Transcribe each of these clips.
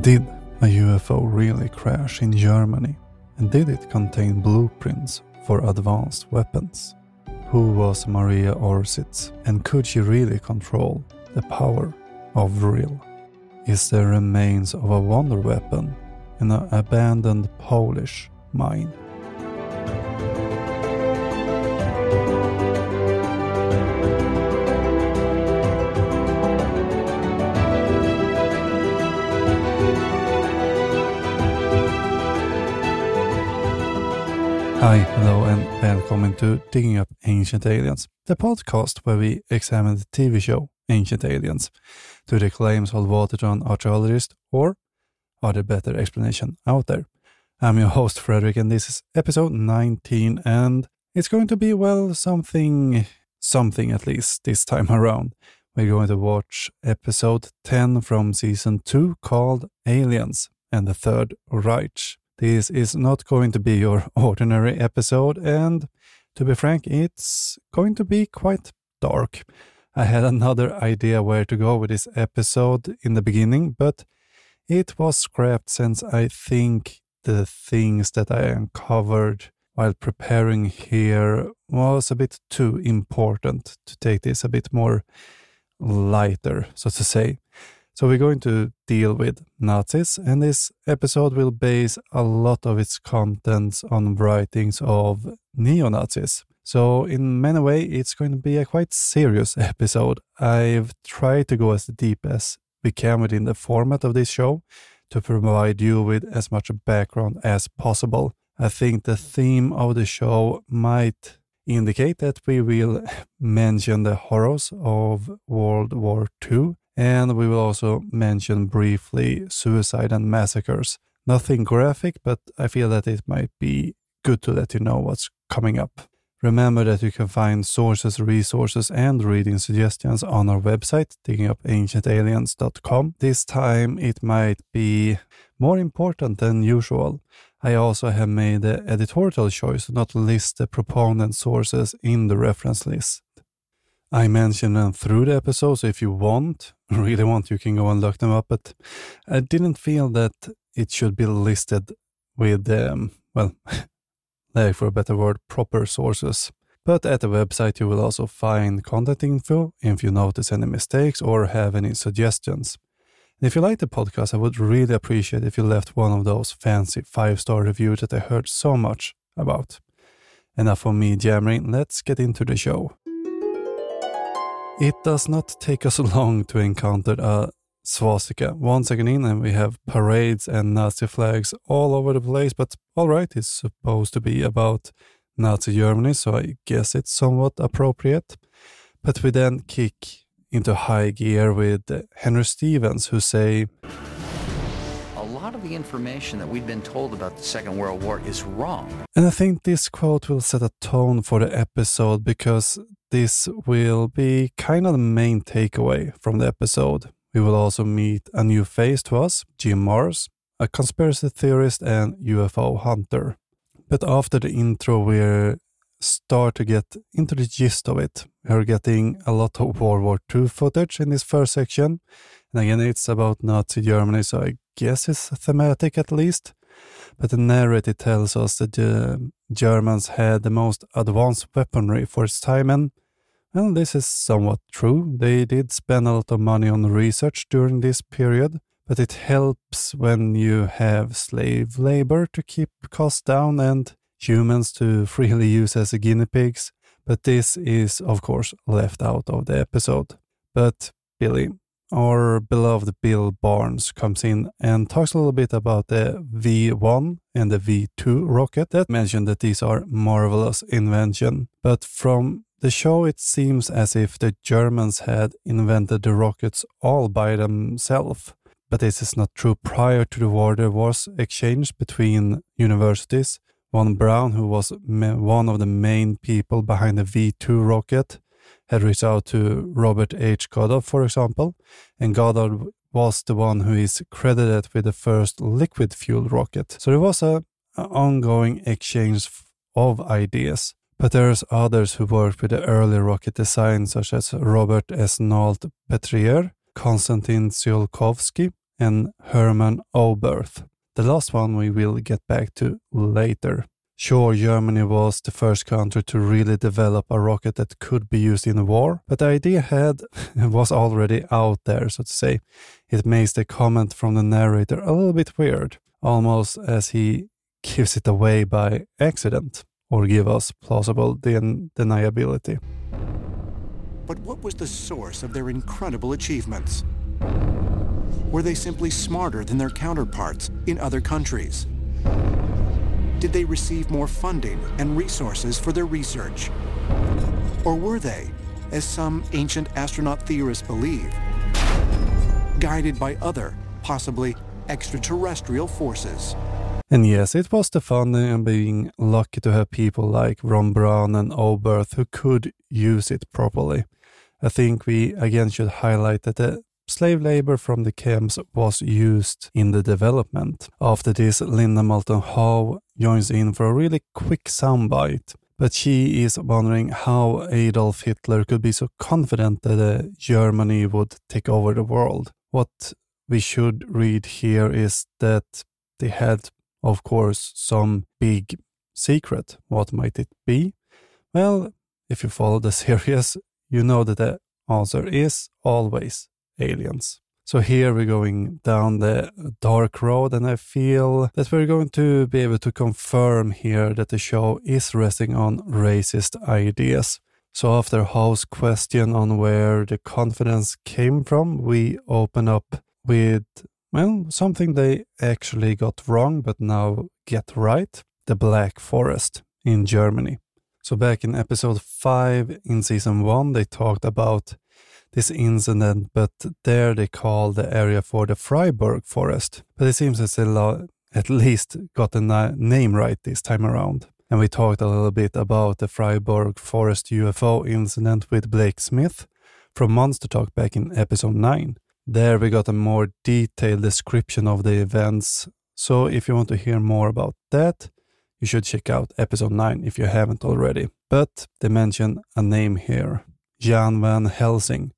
Did a UFO really crash in Germany? And did it contain blueprints for advanced weapons? Who was Maria Orsic? And could she really control the power of Vril? Is there remains of a wonder weapon in an abandoned Polish mine? Hi, hello, and welcome to Digging Up Ancient Aliens, the podcast where we examine the TV show Ancient Aliens to the claims of Waterton archaeologists, or are there better explanation out there? I'm your host, Frederick, and this is episode 19, and it's going to be, well, something, something at least this time around. We're going to watch episode 10 from season 2 called Aliens and the Third Reich. This is not going to be your ordinary episode, and to be frank, it's going to be quite dark. I had another idea where to go with this episode in the beginning, but it was scrapped since I think the things that I uncovered while preparing here was a bit too important to take this a bit more lighter, so to say. So we're going to deal with Nazis, and this episode will base a lot of its contents on writings of neo-Nazis. So in many ways, it's going to be a quite serious episode. I've tried to go as deep as we can within the format of this show to provide you with as much background as possible. I think the theme of the show might indicate that we will mention the horrors of World War II and we will also mention briefly suicide and massacres. Nothing graphic, but I feel that it might be good to let you know what's coming up. Remember that you can find sources, resources, and reading suggestions on our website, diggingupancientaliens.com. This time it might be more important than usual. I also have made the editorial choice not to not list the proponent sources in the reference list. I mentioned them through the episode, so if you want, really want, you can go and look them up. But I didn't feel that it should be listed with, um, well, like for a better word, proper sources. But at the website, you will also find contact info if you notice any mistakes or have any suggestions. And if you like the podcast, I would really appreciate if you left one of those fancy five star reviews that I heard so much about. Enough of me jammering, let's get into the show. It does not take us long to encounter a swastika. Once again in, and we have parades and Nazi flags all over the place, but alright, it's supposed to be about Nazi Germany, so I guess it's somewhat appropriate. But we then kick into high gear with Henry Stevens, who say, a lot of the information that we've been told about the Second World War is wrong. And I think this quote will set a tone for the episode because this will be kind of the main takeaway from the episode. We will also meet a new face to us, Jim Marrs, a conspiracy theorist and UFO hunter. But after the intro, we start to get into the gist of it. We're getting a lot of World War II footage in this first section. And again, it's about Nazi Germany, so I guess it's thematic at least. But the narrative tells us that the Germans had the most advanced weaponry for its time, and well, this is somewhat true. They did spend a lot of money on research during this period, but it helps when you have slave labor to keep costs down and humans to freely use as guinea pigs. But this is, of course, left out of the episode. But Billy, our beloved Bill Birnes comes in and talks a little bit about the V1 and the V2 rocket that mentioned that these are marvelous invention. But from the show it seems as if the Germans had invented the rockets all by themselves. But this is not true. Prior to the war, there was exchange between universities. Von Braun, who was one of the main people behind the V2 rocket, had reached out to Robert H. Goddard, for example, and Goddard was the one who is credited with the first liquid fueled rocket. So there was a, ongoing exchange of ideas. But there's others who worked with the early rocket design, such as Robert S. Nault Petrier, Konstantin Tsiolkovsky, and Hermann Oberth. The last one we will get back to later. Sure, Germany was the first country to really develop a rocket that could be used in war, but the idea had was already out there, so to say. It makes the comment from the narrator a little bit weird, almost as he gives it away by accident, or give us plausible den- deniability. But what was the source of their incredible achievements? Were they simply smarter than their counterparts in other countries? Did they receive more funding and resources for their research? Or were they, as some ancient astronaut theorists believe, guided by other, possibly extraterrestrial forces? And yes, it was the funding and being lucky to have people like von Braun and Oberth who could use it properly. I think we again should highlight that the slave labor from the camps was used in the development. After this, Linda Moulton Howe joins in for a really quick soundbite. But she is wondering how Adolf Hitler could be so confident that uh, Germany would take over the world. What we should read here is that they had, of course, some big secret. What might it be? Well, if you follow the series, you know that the answer is always aliens. So here we're going down the dark road, and I feel that we're going to be able to confirm here that the show is resting on racist ideas. So after Howe's question on where the confidence came from, we open up with, well, something they actually got wrong, but now get right the Black Forest in Germany. So back in episode 5 in season 1, they talked about this incident, but there they call the area for the Freiburg Forest. But it seems they at least got the na- name right this time around. And we talked a little bit about the Freiburg Forest UFO incident with Blake Smith from Monster Talk back in episode 9. There we got a more detailed description of the events. So if you want to hear more about that, you should check out episode 9 if you haven't already. But they mention a name here Jan Van Helsing,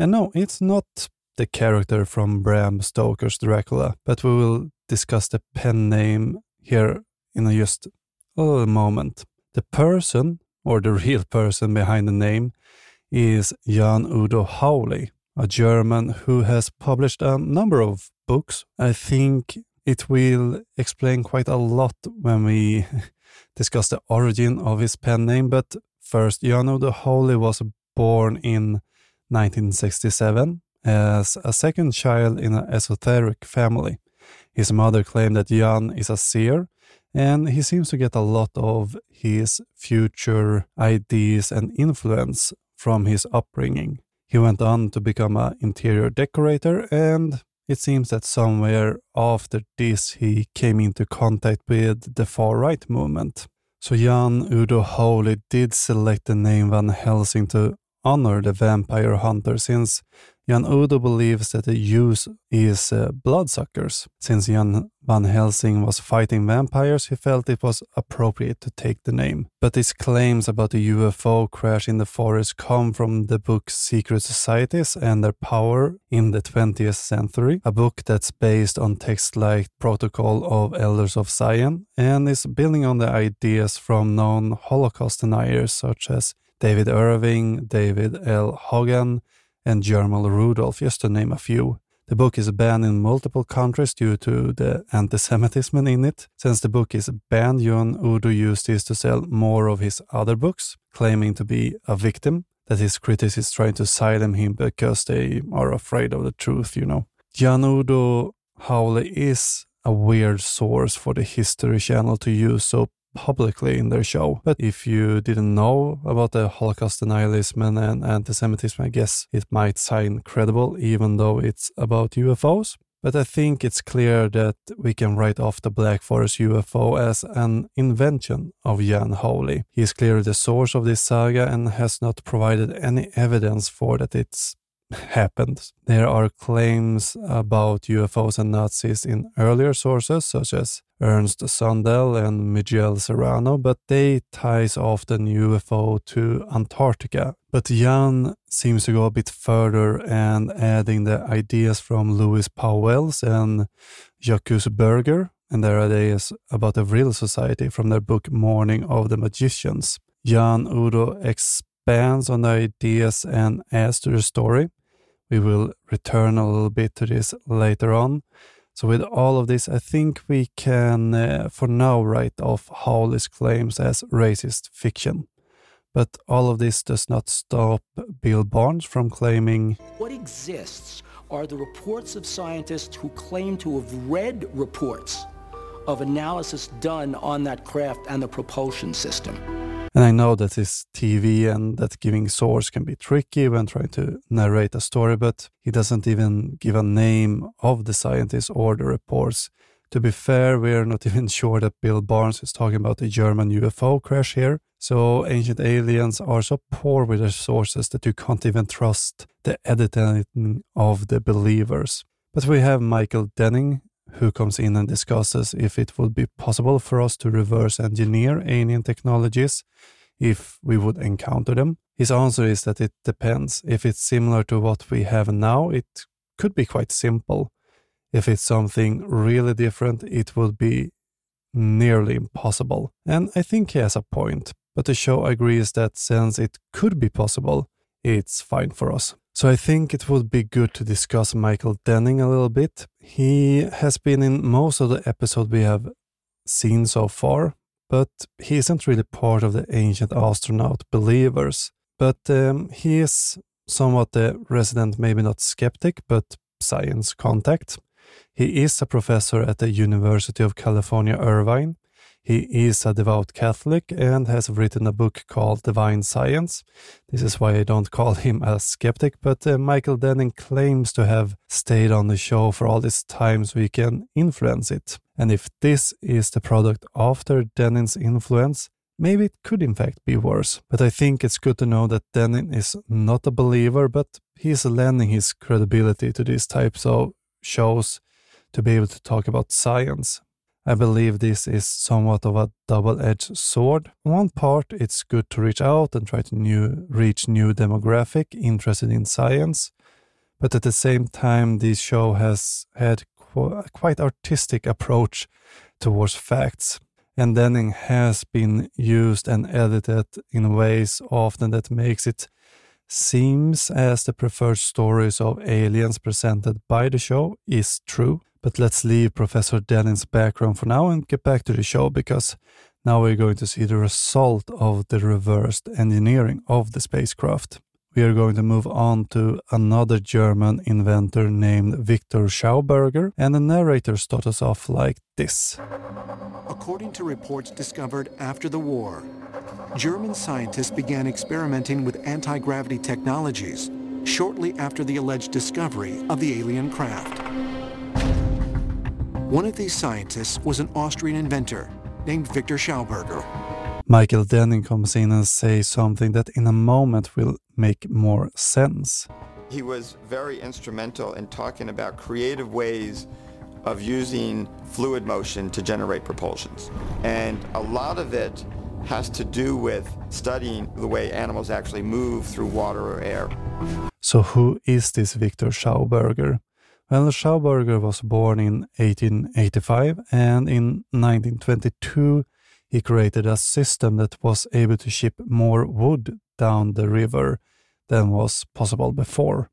and no, it's not the character from Bram Stoker's Dracula, but we will discuss the pen name here in a just a little moment. The person, or the real person behind the name, is Jan Udo Holey, a German who has published a number of books. I think it will explain quite a lot when we discuss the origin of his pen name, but first, Jan Udo Holey was born in 1967 as a second child in an esoteric family. His mother claimed that Jan is a seer, and he seems to get a lot of his future ideas and influence from his upbringing. He went on to become an interior decorator, and it seems that somewhere after this he came into contact with the far right movement. So Jan Udo Holey did select the name Van Helsing to honor the vampire hunter since Jan Udo believes that the use is uh, bloodsuckers. Since Jan Van Helsing was fighting vampires, he felt it was appropriate to take the name. But his claims about the UFO crash in the forest come from the book Secret Societies and Their Power in the 20th Century, a book that's based on texts like Protocol of Elders of Zion and is building on the ideas from known Holocaust deniers such as David Irving, David L. Hoggan, and Germar Rudolf, just to name a few. The book is banned in multiple countries due to the anti-Semitism in it. Since the book is banned, Jan Udo used this to sell more of his other books, claiming to be a victim, that his critics is trying to silence him because they are afraid of the truth, you know. Jan Udo Holey is a weird source for the History Channel to use, so publicly in their show. But if you didn't know about the Holocaust denialism and anti-Semitism, I guess it might sound credible, even though it's about UFOs. But I think it's clear that we can write off the Black Forest UFO as an invention of Jan Holey. He is clearly the source of this saga and has not provided any evidence for that it's happened. There are claims about UFOs and Nazis in earlier sources, such as Ernst Zundel and Miguel Serrano, but they ties often UFO to Antarctica. But Jan seems to go a bit further and adding the ideas from Louis Pauwels and Jacques Bergier and their ideas about the Vril Society from their book Morning of the Magicians. Jan Udo expands on the ideas and adds to the story. We will return a little bit to this later on. So, with all of this, I think we can, uh, for now, write off Holey's claims as racist fiction. But all of this does not stop Bill Birnes from claiming What exists are the reports of scientists who claim to have read reports of analysis done on that craft and the propulsion system. And I know that it's TV and that giving source can be tricky when trying to narrate a story, but he doesn't even give a name of the scientist or the reports. To be fair, we're not even sure that Bill Birnes is talking about the German UFO crash here. So ancient aliens are so poor with their sources that you can't even trust the editing of the believers. But we have Michael Dennin, who comes in and discusses if it would be possible for us to reverse engineer alien technologies if we would encounter them. His answer is that it depends. If it's similar to what we have now, it could be quite simple. If it's something really different, it would be nearly impossible. And I think he has a point, but the show agrees that since it could be possible, it's fine for us. So I think it would be good to discuss Michael Dennin a little bit. He has been in most of the episodes we have seen so far, but he isn't really part of the ancient astronaut believers. But um, he is somewhat a resident, maybe not skeptic, but science contact. He is a professor at the University of California, Irvine. He is a devout Catholic and has written a book called Divine Science. This is why I don't call him a skeptic, but uh, Michael Dennin claims to have stayed on the show for all this time so he can influence it. And if this is the product after Dennin's influence, maybe it could in fact be worse. But I think it's good to know that Dennin is not a believer, but he's lending his credibility to these types of shows to be able to talk about science. I believe this is somewhat of a double-edged sword. On one part, it's good to reach out and try to new, reach new demographic interested in science, but at the same time, this show has had qu- quite artistic approach towards facts, and Dennin has been used and edited in ways often that makes it seems as the preferred stories of aliens presented by the show is true. But let's leave Professor Dennin's background for now and get back to the show because now we're going to see the result of the reversed engineering of the spacecraft. We are going to move on to another German inventor named Victor Schauberger, and the narrator starts us off like this. According to reports discovered after the war, German scientists began experimenting with anti-gravity technologies shortly after the alleged discovery of the alien craft. One of these scientists was an Austrian inventor named Victor Schauberger. Michael Dennin comes in and says something that in a moment will make more sense. He was very instrumental in talking about creative ways of using fluid motion to generate propulsions. And a lot of it has to do with studying the way animals actually move through water or air. So, who is this Victor Schauberger? Well, Schauberger was born in 1885 and in 1922 he created a system that was able to ship more wood down the river than was possible before.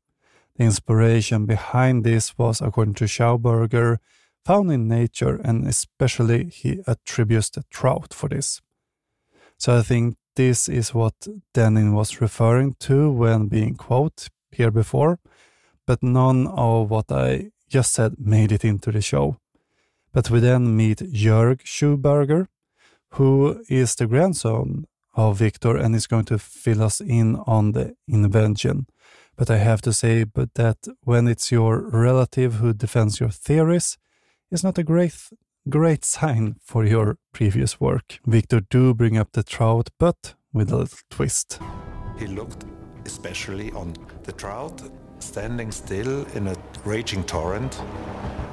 The inspiration behind this was, according to Schauberger, found in nature, and especially he attributes the trout for this. So I think this is what Dennin was referring to when being quote here before, but none of what I just said made it into the show. But we then meet Jörg Schauberger, who is the grandson of Victor and is going to fill us in on the invention. But I have to say but that when it's your relative who defends your theories, it's not a great great sign for your previous work. Victor do bring up the trout, but with a little twist. He looked especially on the trout standing still in a raging torrent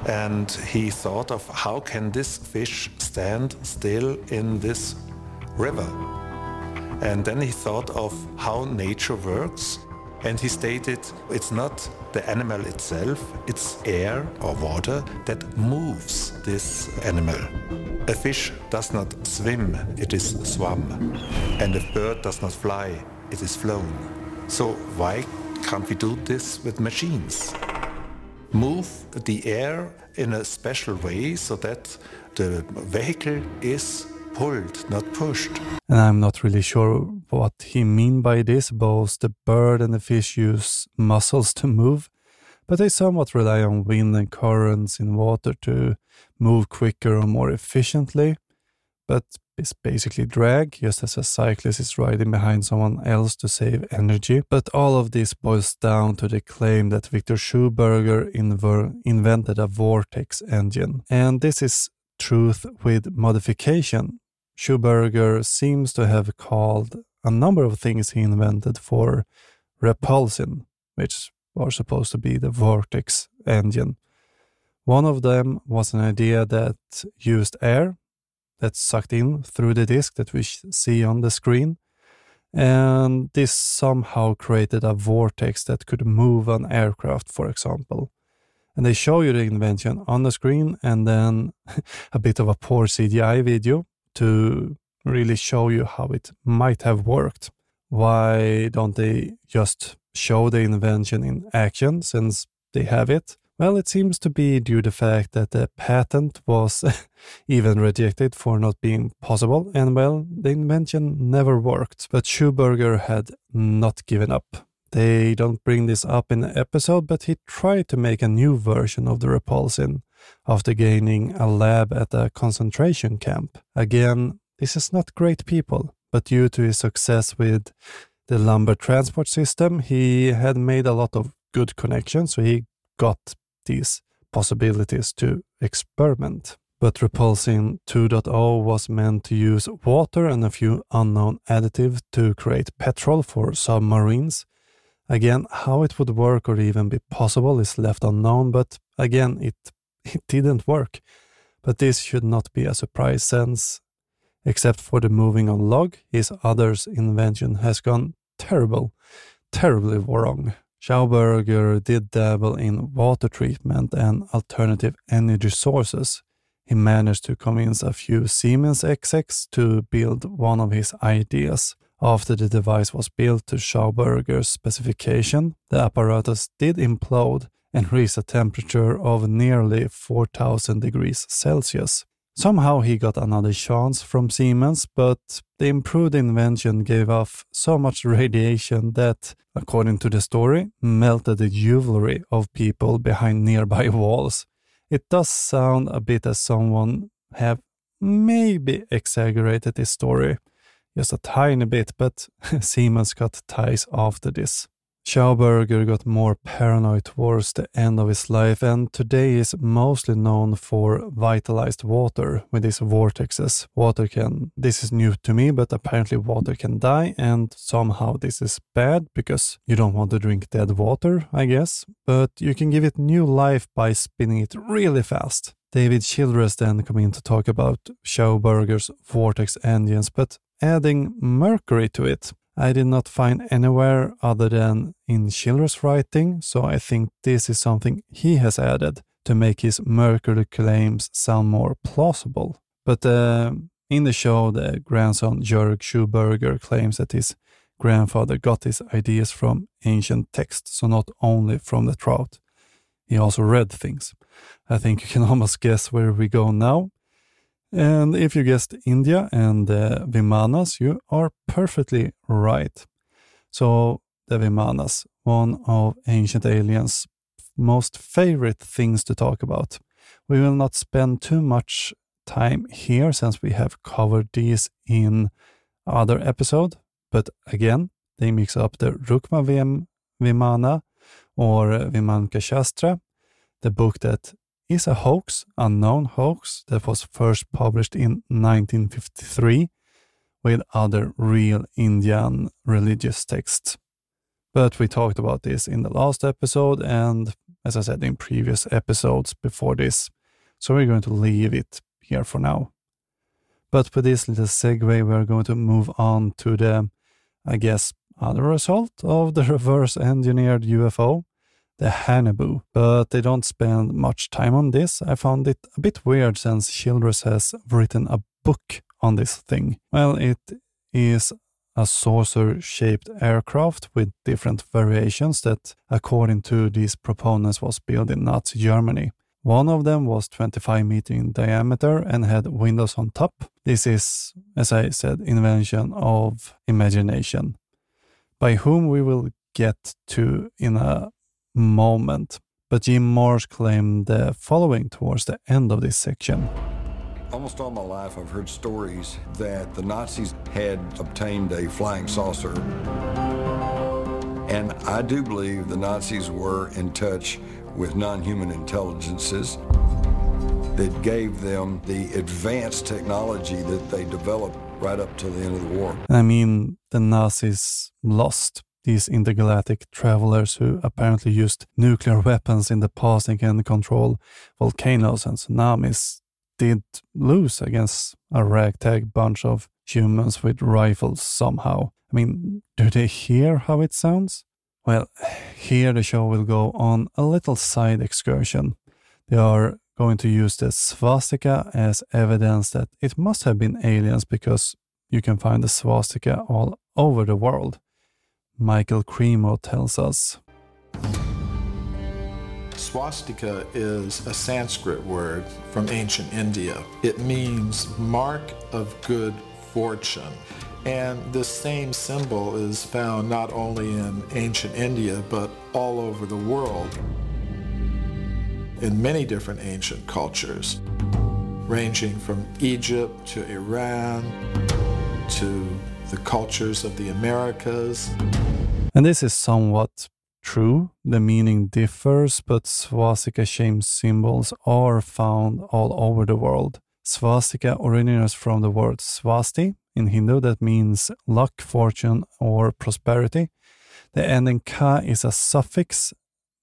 and he thought of how can this fish stand still in this river and then he thought of how nature works and he stated it's not the animal itself, it's air or water that moves this animal. A fish does not swim, it is swum. And a bird does not fly, it is flown. So why can't we do this with machines? Move the air in a special way so that the vehicle is pulled, not pushed. And I'm not really sure what he mean by this. Both the bird and the fish use muscles to move, but they somewhat rely on wind and currents in water to move quicker or more efficiently. But it's basically drag, just as a cyclist is riding behind someone else to save energy. But all of this boils down to the claim that Victor Schauberger inver- invented a vortex engine. And this is truth with modification. Schauberger seems to have called a number of things he invented for repulsion, which are supposed to be the vortex engine. One of them was an idea that used air that's sucked in through the disk that we see on the screen. And this somehow created a vortex that could move an aircraft, for example. And they show you the invention on the screen and then a bit of a poor CGI video to really show you how it might have worked. Why don't they just show the invention in action since they have it? Well, it seems to be due to the fact that the patent was even rejected for not being possible, and well, the invention never worked. But Schauberger had not given up. They don't bring this up in the episode, but he tried to make a new version of the repulsion after gaining a lab at a concentration camp. Again, this is not great people, but due to his success with the lumber transport system, he had made a lot of good connections, so he got these possibilities to experiment. But Repulsing 2.0 was meant to use water and a few unknown additives to create petrol for submarines. Again, how it would work or even be possible is left unknown, but again, it it didn't work. But this should not be a surprise since, except for the moving on log, his other's invention has gone terrible, terribly wrong. Schauberger did dabble in water treatment and alternative energy sources. He managed to convince a few Siemens execs to build one of his ideas. After the device was built to Schauberger's specification, the apparatus did implode and reached a temperature of nearly 4000 degrees Celsius. Somehow he got another chance from Siemens, but the improved invention gave off so much radiation that, according to the story, melted the jewelry of people behind nearby walls. It does sound a bit as someone have maybe exaggerated this story, just a tiny bit, but Siemens got ties after this. Schauberger got more paranoid towards the end of his life and today is mostly known for vitalized water with his vortexes. Water can, this is new to me, but apparently water can die and somehow this is bad because you don't want to drink dead water, I guess. But you can give it new life by spinning it really fast. David Childress then come in to talk about Schauberger's vortex engines, but adding mercury to it. I did not find anywhere other than in Schiller's writing, so I think this is something he has added to make his Mercury claims sound more plausible. But uh, in the show, the grandson Jörg Schauberger claims that his grandfather got his ideas from ancient texts, so not only from the trout. He also read things. I think you can almost guess where we go now. And if you guessed India and the Vimanas, you are perfectly right. So, the Vimanas, one of Ancient Aliens' most favorite things to talk about. We will not spend too much time here since we have covered these in other episode, but again, they mix up the Rukma Vimana or uh, Vaimanika Shastra, the book that is a hoax, unknown hoax, that was first published in 1953 with other real Indian religious texts. But we talked about this in the last episode and, as I said, in previous episodes before this. So we're going to leave it here for now. But with this little segue, we're going to move on to the, I guess, other result of the reverse engineered UFO, the Haunebu. But they don't spend much time on this. I found it a bit weird since Childress has written a book on this thing. Well, it is a saucer shaped aircraft with different variations that, according to these proponents, was built in Nazi Germany. One of them was 25 meter in diameter and had windows on top. This is, as I said, invention of imagination, by whom we will get to in a moment. But Jim Marrs claimed the following towards the end of this section. Almost all my life, I've heard stories that the Nazis had obtained a flying saucer. And I do believe the Nazis were in touch with non-human intelligences that gave them the advanced technology that they developed right up to the end of the war. I mean, the Nazis lost these intergalactic travelers who apparently used nuclear weapons in the past and can control volcanoes and tsunamis did lose against a ragtag bunch of humans with rifles somehow. I mean, do they hear how it sounds? Well, here the show will go on a little side excursion. They are going to use the swastika as evidence that it must have been aliens because you can find the swastika all over the world. Michael Cremo tells us. Swastika is a Sanskrit word from ancient India. It means mark of good fortune. And this same symbol is found not only in ancient India, but all over the world in many different ancient cultures, ranging from Egypt to Iran to the cultures of the Americas. And this is somewhat true. The meaning differs, but swastika shame symbols are found all over the world. Swastika originates from the word swasti, in Hindu that means luck, fortune, or prosperity. The ending ka is a suffix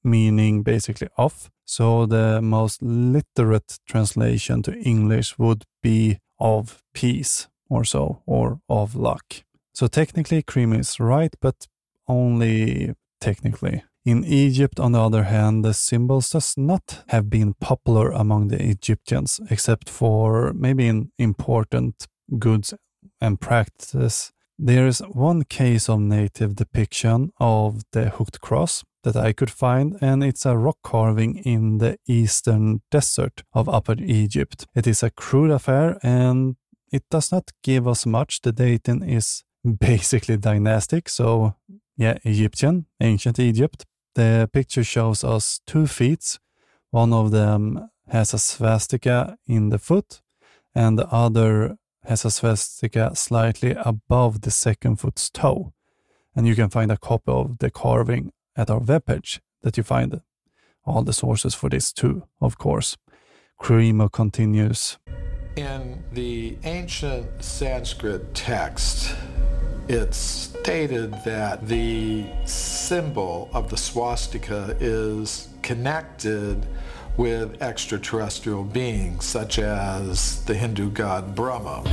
meaning basically of. So the most literate translation to English would be of peace or so, or of luck. So technically, Cremo is right, but only technically. In Egypt, on the other hand, the symbols does not have been popular among the Egyptians, except for maybe in important goods and practices. There is one case of native depiction of the hooked cross that I could find, and it's a rock carving in the eastern desert of Upper Egypt. It is a crude affair and it does not give us much. The dating is basically dynastic, so yeah, Egyptian, ancient Egypt. The picture shows us two feet. One of them has a swastika in the foot, and the other has a swastika slightly above the second foot's toe. And you can find a copy of the carving at our webpage that you find all the sources for this too, of course. Cremo continues. In the ancient Sanskrit text, it's stated that the symbol of the swastika is connected with extraterrestrial beings, such as the Hindu god Brahma.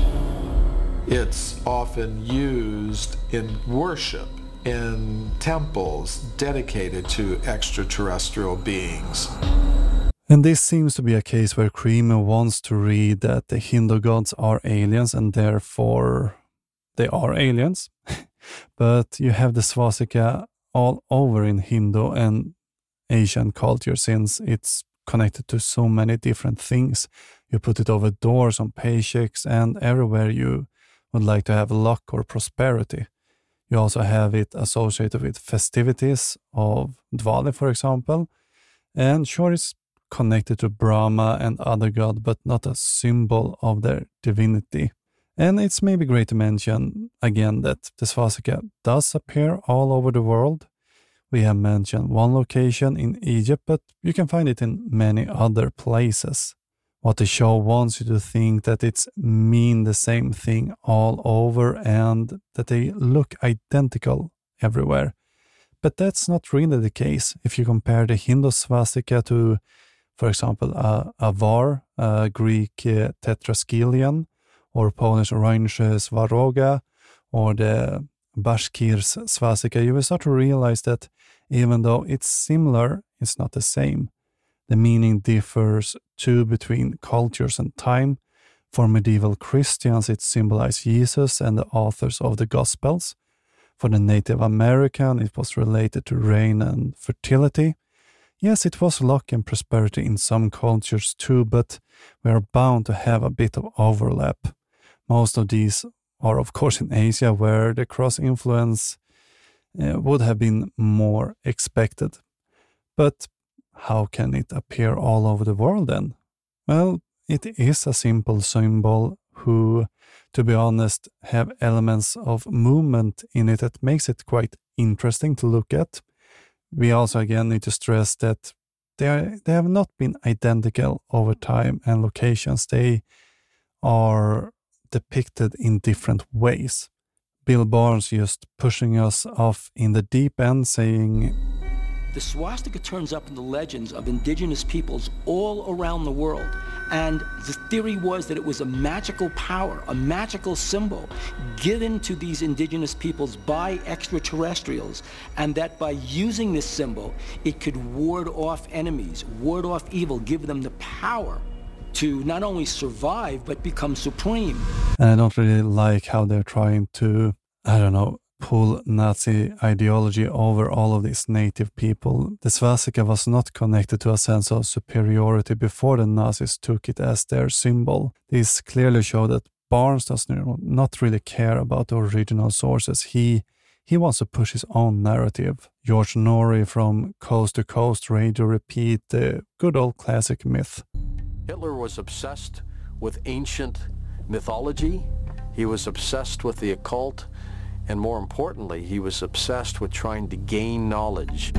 It's often used in worship in temples dedicated to extraterrestrial beings. And this seems to be a case where Cremo wants to read that the Hindu gods are aliens and therefore they are aliens. but you have the swastika all over in Hindu and Asian culture since it's connected to so many different things. You put it over doors, on paychecks, and everywhere you would like to have luck or prosperity. You also have it associated with festivities of Diwali, for example. And sure, it's connected to Brahma and other gods, but not a symbol of their divinity. And it's maybe great to mention again that the swastika does appear all over the world. We have mentioned one location in Egypt, but you can find it in many other places. What the show wants you to think that it's mean the same thing all over and that they look identical everywhere. But that's not really the case. If you compare the Hindu swastika to, for example, a, a var, a Greek uh, tetraskelion, or Polish Rajnish Svaroga, or the Bashkir's swastika, you will start to realize that even though it's similar, it's not the same. The meaning differs too between cultures and time. For medieval Christians, it symbolized Jesus and the authors of the Gospels. For the Native American, it was related to rain and fertility. Yes, it was luck and prosperity in some cultures too, but we are bound to have a bit of overlap. Most of these are, of course, in Asia, where the cross influence uh, would have been more expected. But how can it appear all over the world then? Well, it is a simple symbol who, to be honest, have elements of movement in it that makes it quite interesting to look at. We also again need to stress that they are, they have not been identical over mm-hmm. time and locations. They are depicted in different ways. Bill Birnes just pushing us off in the deep end, saying, The swastika turns up in the legends of indigenous peoples all around the world. And the theory was that it was a magical power, a magical symbol given to these indigenous peoples by extraterrestrials, and that by using this symbol, it could ward off enemies, ward off evil, give them the power to not only survive but become supreme. And I don't really like how they're trying to, I don't know, pull Nazi ideology over all of these native people. The swastika was not connected to a sense of superiority before the Nazis took it as their symbol. This clearly show that Birnes does not really care about the original sources. He he wants to push his own narrative. George Noory from Coast to Coast Radio repeat the good old classic myth. Hitler was obsessed with ancient mythology. He was obsessed with the occult. And more importantly, he was obsessed with trying to gain knowledge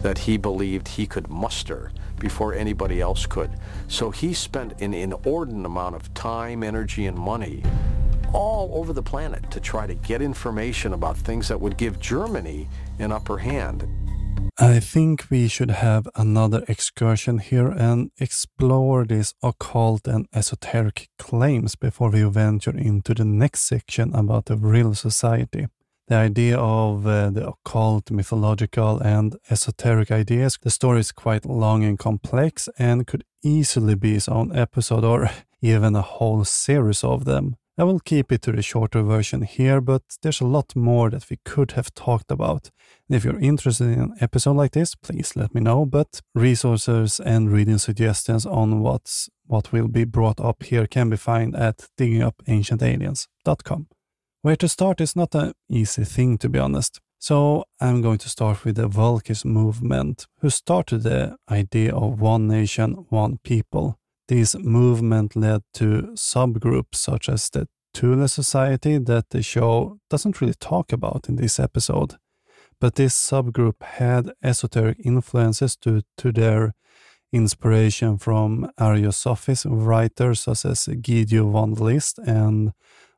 that he believed he could muster before anybody else could. So he spent an inordinate amount of time, energy, and money all over the planet to try to get information about things that would give Germany an upper hand. I think we should have another excursion here and explore these occult and esoteric claims before we venture into the next section about the Vril Society. The idea of uh, the occult, mythological, and esoteric ideas, the story is quite long and complex and could easily be its own episode or even a whole series of them. I will keep it to the shorter version here, but there's a lot more that we could have talked about. And if you're interested in an episode like this, please let me know. But resources and reading suggestions on what's what will be brought up here can be found at diggingupancientaliens.com. Where to start is not an easy thing, to be honest. So I'm going to start with the Volkish movement, who started the idea of one nation, one people. This movement led to subgroups such as the Thule Society that the show doesn't really talk about in this episode. But this subgroup had esoteric influences due to their inspiration from Ariosophist writers such as Guido von List and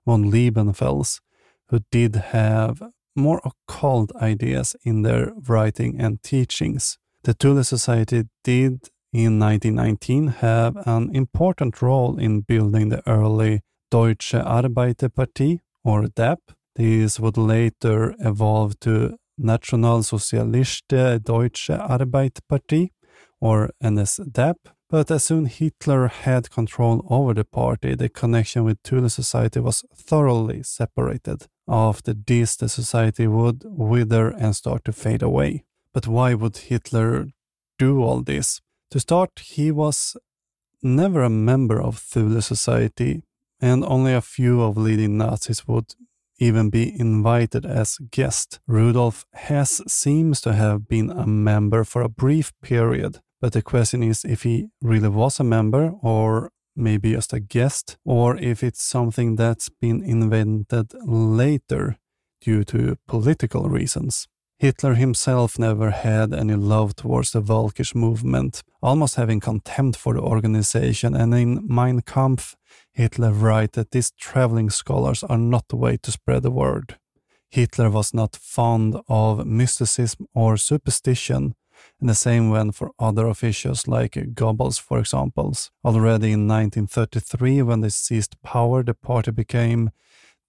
von Liebenfels, who did have more occult ideas in their writing and teachings. The Thule Society did in 1919 have an important role in building the early Deutsche Arbeiterpartei, or DAP. This would later evolve to Nationalsozialistische Deutsche Arbeiterpartei, or NSDAP. But as soon Hitler had control over the party, the connection with Thule Society was thoroughly separated. After this, the society would wither and start to fade away. But why would Hitler do all this? To start, he was never a member of Thule Society, and only a few of leading Nazis would even be invited as guest. Rudolf Hess seems to have been a member for a brief period, but the question is if he really was a member or maybe just a guest, or if it's something that's been invented later due to political reasons. Hitler himself never had any love towards the Volkisch movement, almost having contempt for the organization, and in Mein Kampf, Hitler writes that these traveling scholars are not the way to spread the word. Hitler was not fond of mysticism or superstition, and the same went for other officials like Goebbels, for example. Already in 1933, when they seized power, the party became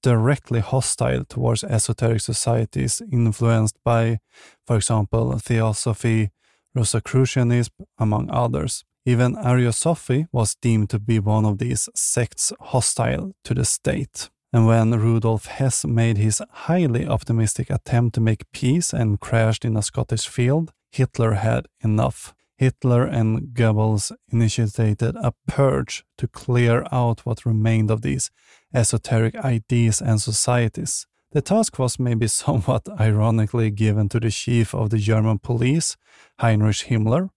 directly hostile towards esoteric societies influenced by, for example, Theosophy, Rosicrucianism, among others. Even Ariosophy was deemed to be one of these sects hostile to the state. And when Rudolf Hess made his highly optimistic attempt to make peace and crashed in a Scottish field, Hitler had enough. Hitler and Goebbels initiated a purge to clear out what remained of these esoteric ideas and societies. The task was maybe somewhat ironically given to the chief of the German police, Heinrich Himmler,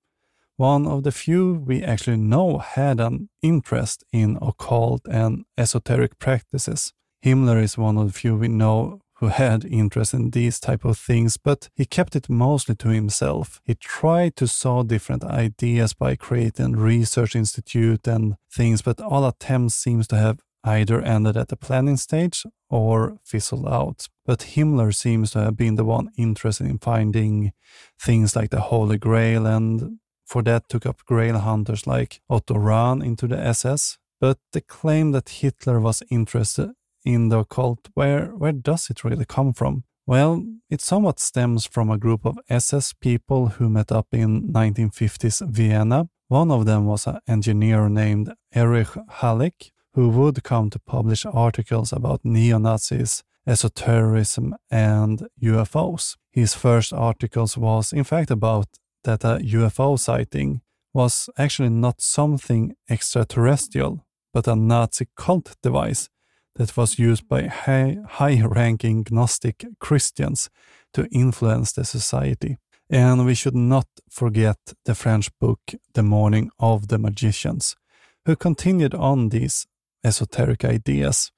one of the few we actually know had an interest in occult and esoteric practices. Himmler is one of the few we know who had interest in these type of things, but he kept it mostly to himself. He tried to sow different ideas by creating research institute and things, but all attempts seems to have either ended at the planning stage or fizzled out. But Himmler seems to have been the one interested in finding things like the Holy Grail and for that took up grail hunters like Otto Rahn into the SS. But the claim that Hitler was interested in the occult, where, where does it really come from? Well, it somewhat stems from a group of SS people who met up in 1950s Vienna. One of them was an engineer named Erich Halik, who would come to publish articles about neo-Nazis, esotericism, and UFOs. His first articles was in fact about that a UFO sighting was actually not something extraterrestrial, but a Nazi cult device that was used by high ranking Gnostic Christians to influence the society. And we should not forget the French book The Morning of the Magicians, who continued on these esoteric ideas,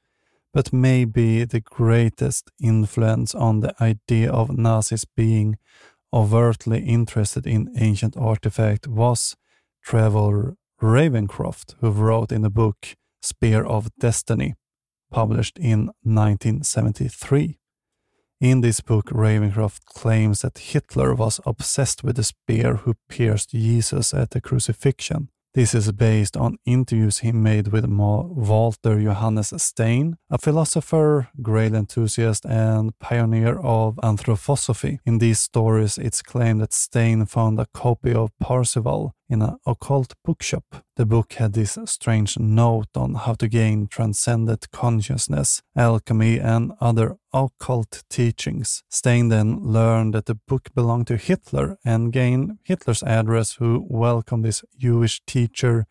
but maybe the greatest influence on the idea of Nazis being overtly interested in ancient artifact was Trevor Ravenscroft, who wrote in the book Spear of Destiny published in 1973. In this book, Ravenscroft claims that Hitler was obsessed with the spear who pierced Jesus at the crucifixion. This is based on interviews he made with Walter Johannes Stein, a philosopher, Grail enthusiast, and pioneer of anthroposophy. In these stories, it's claimed that Stein found a copy of Parzival in an occult bookshop. The book had this strange note on how to gain transcendent consciousness, alchemy, and other occult teachings. Stein then learned that the book belonged to Hitler and gained Hitler's address, who welcomed this Jewish teacher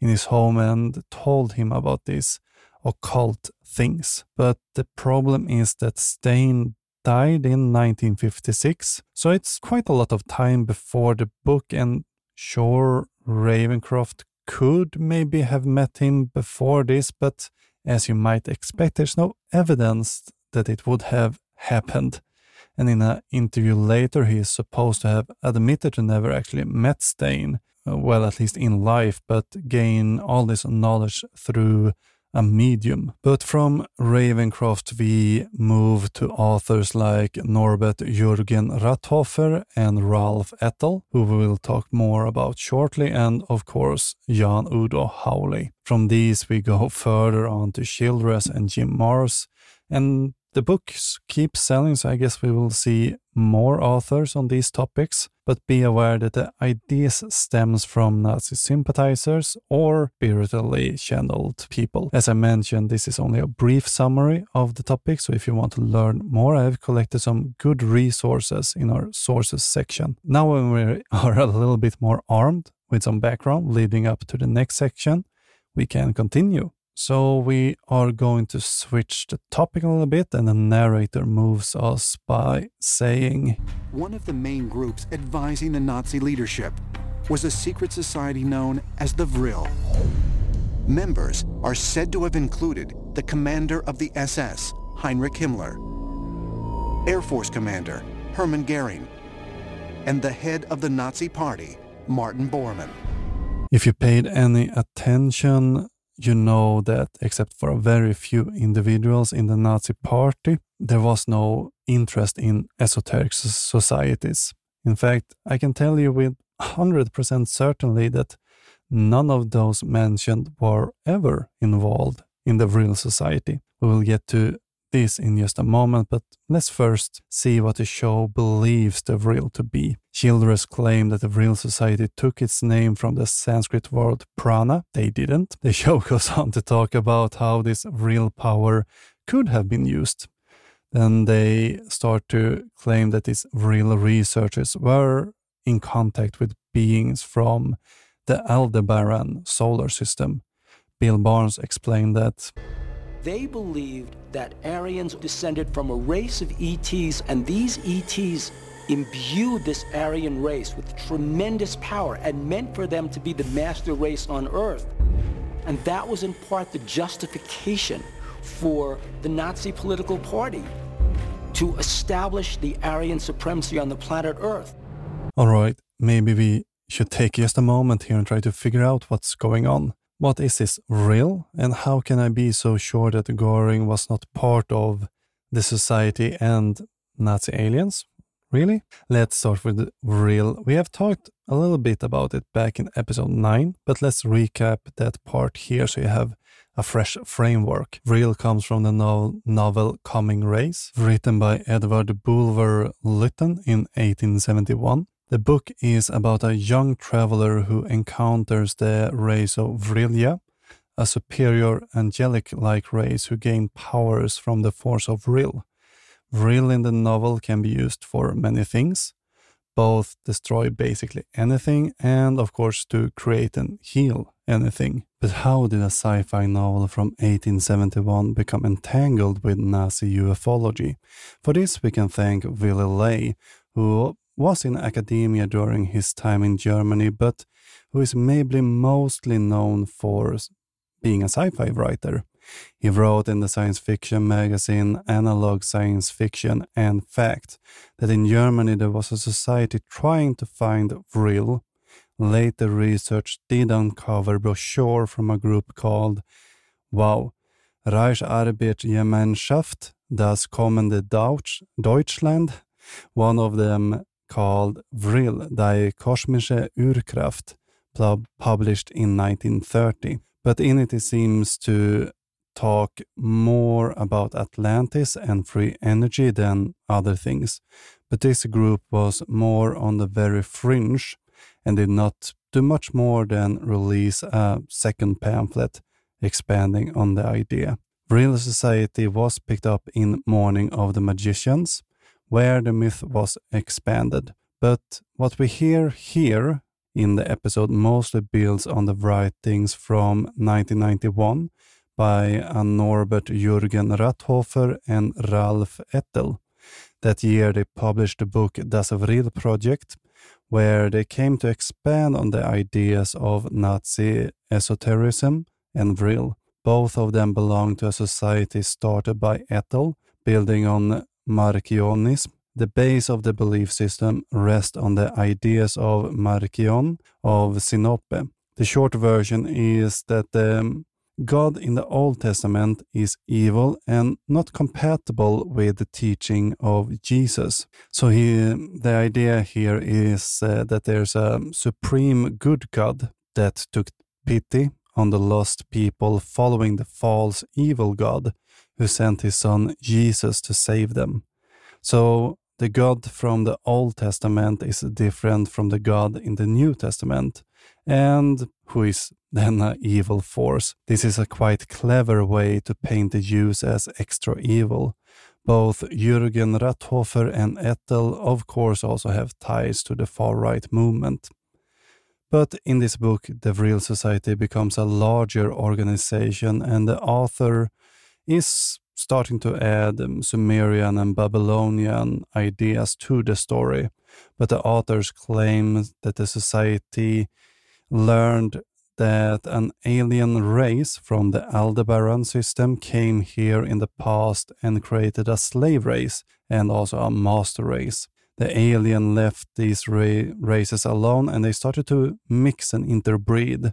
in his home and told him about these occult things. But the problem is that Stein died in 1956, so it's quite a lot of time before the book and Sure, Ravenscroft could maybe have met him before this, but as you might expect, there's no evidence that it would have happened. And in an interview later, he is supposed to have admitted to never actually met Stein, uh, well, at least in life, but gain all this knowledge through a medium. But from Ravenscroft, we move to authors like Norbert Jürgen Ratthofer and Ralph Ettel, who we will talk more about shortly, and of course, Jan Udo Holey. From these, we go further on to Childress and Jim Marrs, and the books keep selling, so I guess we will see more authors on these topics, but be aware that the ideas stems from Nazi sympathizers or spiritually channeled people. As I mentioned, this is only a brief summary of the topic, so if you want to learn more, I have collected some good resources in our sources section. Now when we are a little bit more armed with some background leading up to the next section, we can continue. So we are going to switch the topic a little bit, and the narrator moves us by saying One of the main groups advising the Nazi leadership was a secret society known as the Vril. Members are said to have included the commander of the SS, Heinrich Himmler, Air Force Commander Hermann Goering, and the head of the Nazi Party, Martin Bormann. If you paid any attention you know that except for a very few individuals in the Nazi party, there was no interest in esoteric societies. In fact, I can tell you with 100% certainty that none of those mentioned were ever involved in the Vril society. We will get to this in just a moment, but let's first see what the show believes the Vril to be. Childress claim that the Vril Society took its name from the Sanskrit word prana. They didn't. The show goes on to talk about how this Vril power could have been used. Then they start to claim that these Vril researchers were in contact with beings from the Aldebaran solar system. Bill Birnes explained that they believed that Aryans descended from a race of ETs, and these ETs imbued this Aryan race with tremendous power and meant for them to be the master race on Earth. And that was in part the justification for the Nazi political party to establish the Aryan supremacy on the planet Earth. All right, maybe we should take just a moment here and try to figure out what's going on. What is this Vril, And how can I be so sure that Goring was not part of the society and Nazi aliens? Really? Let's start with the Vril. We have talked a little bit about it back in episode 9, but let's recap that part here so you have a fresh framework. Vril comes from the novel Coming Race, written by Edward Bulwer Lytton in 1871. The book is about a young traveler who encounters the race of Vrilya, a superior angelic like race who gain powers from the force of Vril. Vril in the novel can be used for many things, both destroy basically anything and, of course, to create and heal anything. But how did a sci fi novel from 1871 become entangled with Nazi ufology? For this, we can thank Willy Ley, who was in academia during his time in Germany, but who is maybe mostly known for being a sci fi writer. He wrote in the science fiction magazine Analog Science Fiction and Fact that in Germany there was a society trying to find Vril. Later research did uncover brochure from a group called Wow, Reichsarbeitsgemeinschaft das kommende Deutsch, Deutschland. One of them called Vril, Die kosmische Urkraft, published in 1930. But in it, it seems to talk more about Atlantis and free energy than other things. But this group was more on the very fringe and did not do much more than release a second pamphlet expanding on the idea. Vril Society was picked up in Morning of the Magicians, where the myth was expanded. But what we hear here in the episode mostly builds on the writings from 1991 by Norbert Jürgen Ratthofer and Ralph Ettel. That year they published the book Das Vril Project, where they came to expand on the ideas of Nazi esotericism and Vril. Both of them belong to a society started by Ettel, building on Marcionism. The base of the belief system rests on the ideas of Marcion of Sinope. The short version is that the God in the Old Testament is evil and not compatible with the teaching of Jesus. So he, the idea here is uh, that there's a supreme good God that took pity on the lost people following the false evil God who sent his son Jesus to save them. So the God from the Old Testament is different from the God in the New Testament, and who is then an evil force. This is a quite clever way to paint the Jews as extra evil. Both Jürgen Ratthofer and Ettel, of course, also have ties to the far right movement. But in this book, the Vril Society becomes a larger organization, and the author is starting to add um, Sumerian and Babylonian ideas to the story. But the authors claim that the society learned that an alien race from the Aldebaran system came here in the past and created a slave race and also a master race. The alien left these ra- races alone and they started to mix and interbreed.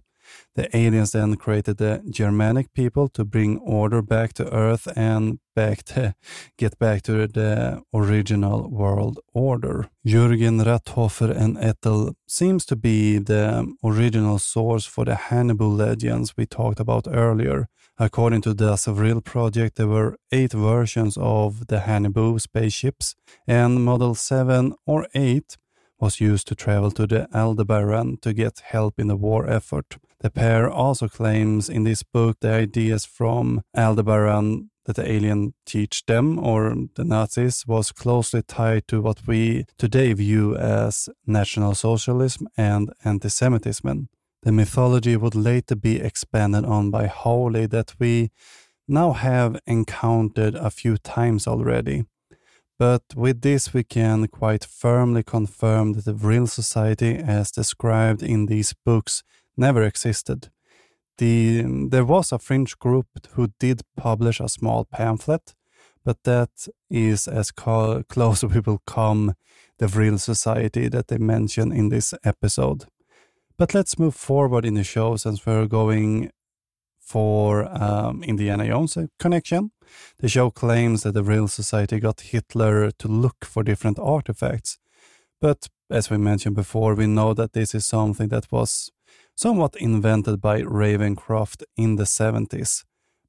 The aliens then created the Germanic people to bring order back to Earth and back to get back to the original world order. Jürgen Ratthofer and Ettel seems to be the original source for the Haunebu legends we talked about earlier. According to the Vril project, there were eight versions of the Haunebu spaceships, and Model 7 or 8 was used to travel to the Aldebaran to get help in the war effort. The pair also claims in this book the ideas from Aldebaran that the alien teach them or the Nazis was closely tied to what we today view as National Socialism and anti-Semitism. The mythology would later be expanded on by Holey that we now have encountered a few times already. But with this, we can quite firmly confirm that the Vril Society, as described in these books, never existed. The, there was a fringe group who did publish a small pamphlet, but that is as close we will come the Vril Society that they mention in this episode. But let's move forward in the show since we're going for um, Indiana Jones connection. The show claims that the Vril Society got Hitler to look for different artifacts. But as we mentioned before, we know that this is something that was somewhat invented by Ravenscroft in the 70s.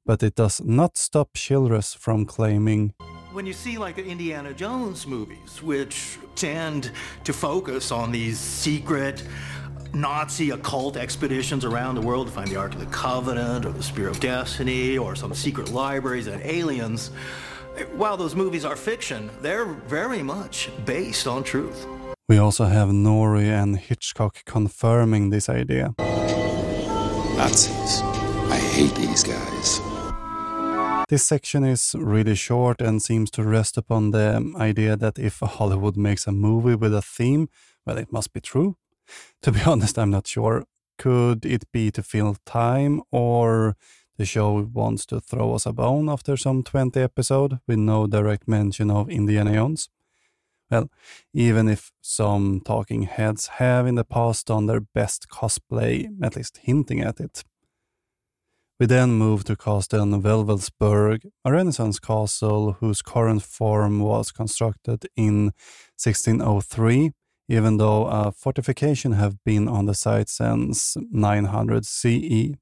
But it does not stop Childress from claiming when you see like the Indiana Jones movies, which tend to focus on these secret Nazi occult expeditions around the world to find the Ark of the Covenant or the Spear of Destiny or some secret libraries and aliens. While those movies are fiction, they're very much based on truth. We also have Noory and Hitchcock confirming this idea. Nazis. I hate these guys. This section is really short and seems to rest upon the idea that if Hollywood makes a movie with a theme, well, it must be true. To be honest, I'm not sure. Could it be to fill time or the show wants to throw us a bone after some 20 episode with no direct mention of Indiana Jones? Well, even if some talking heads have in the past done their best cosplay, at least hinting at it. We then move to Castle Wewelsburg, a Renaissance castle whose current form was constructed in 1603 even though a fortification have been on the site since 900 CE.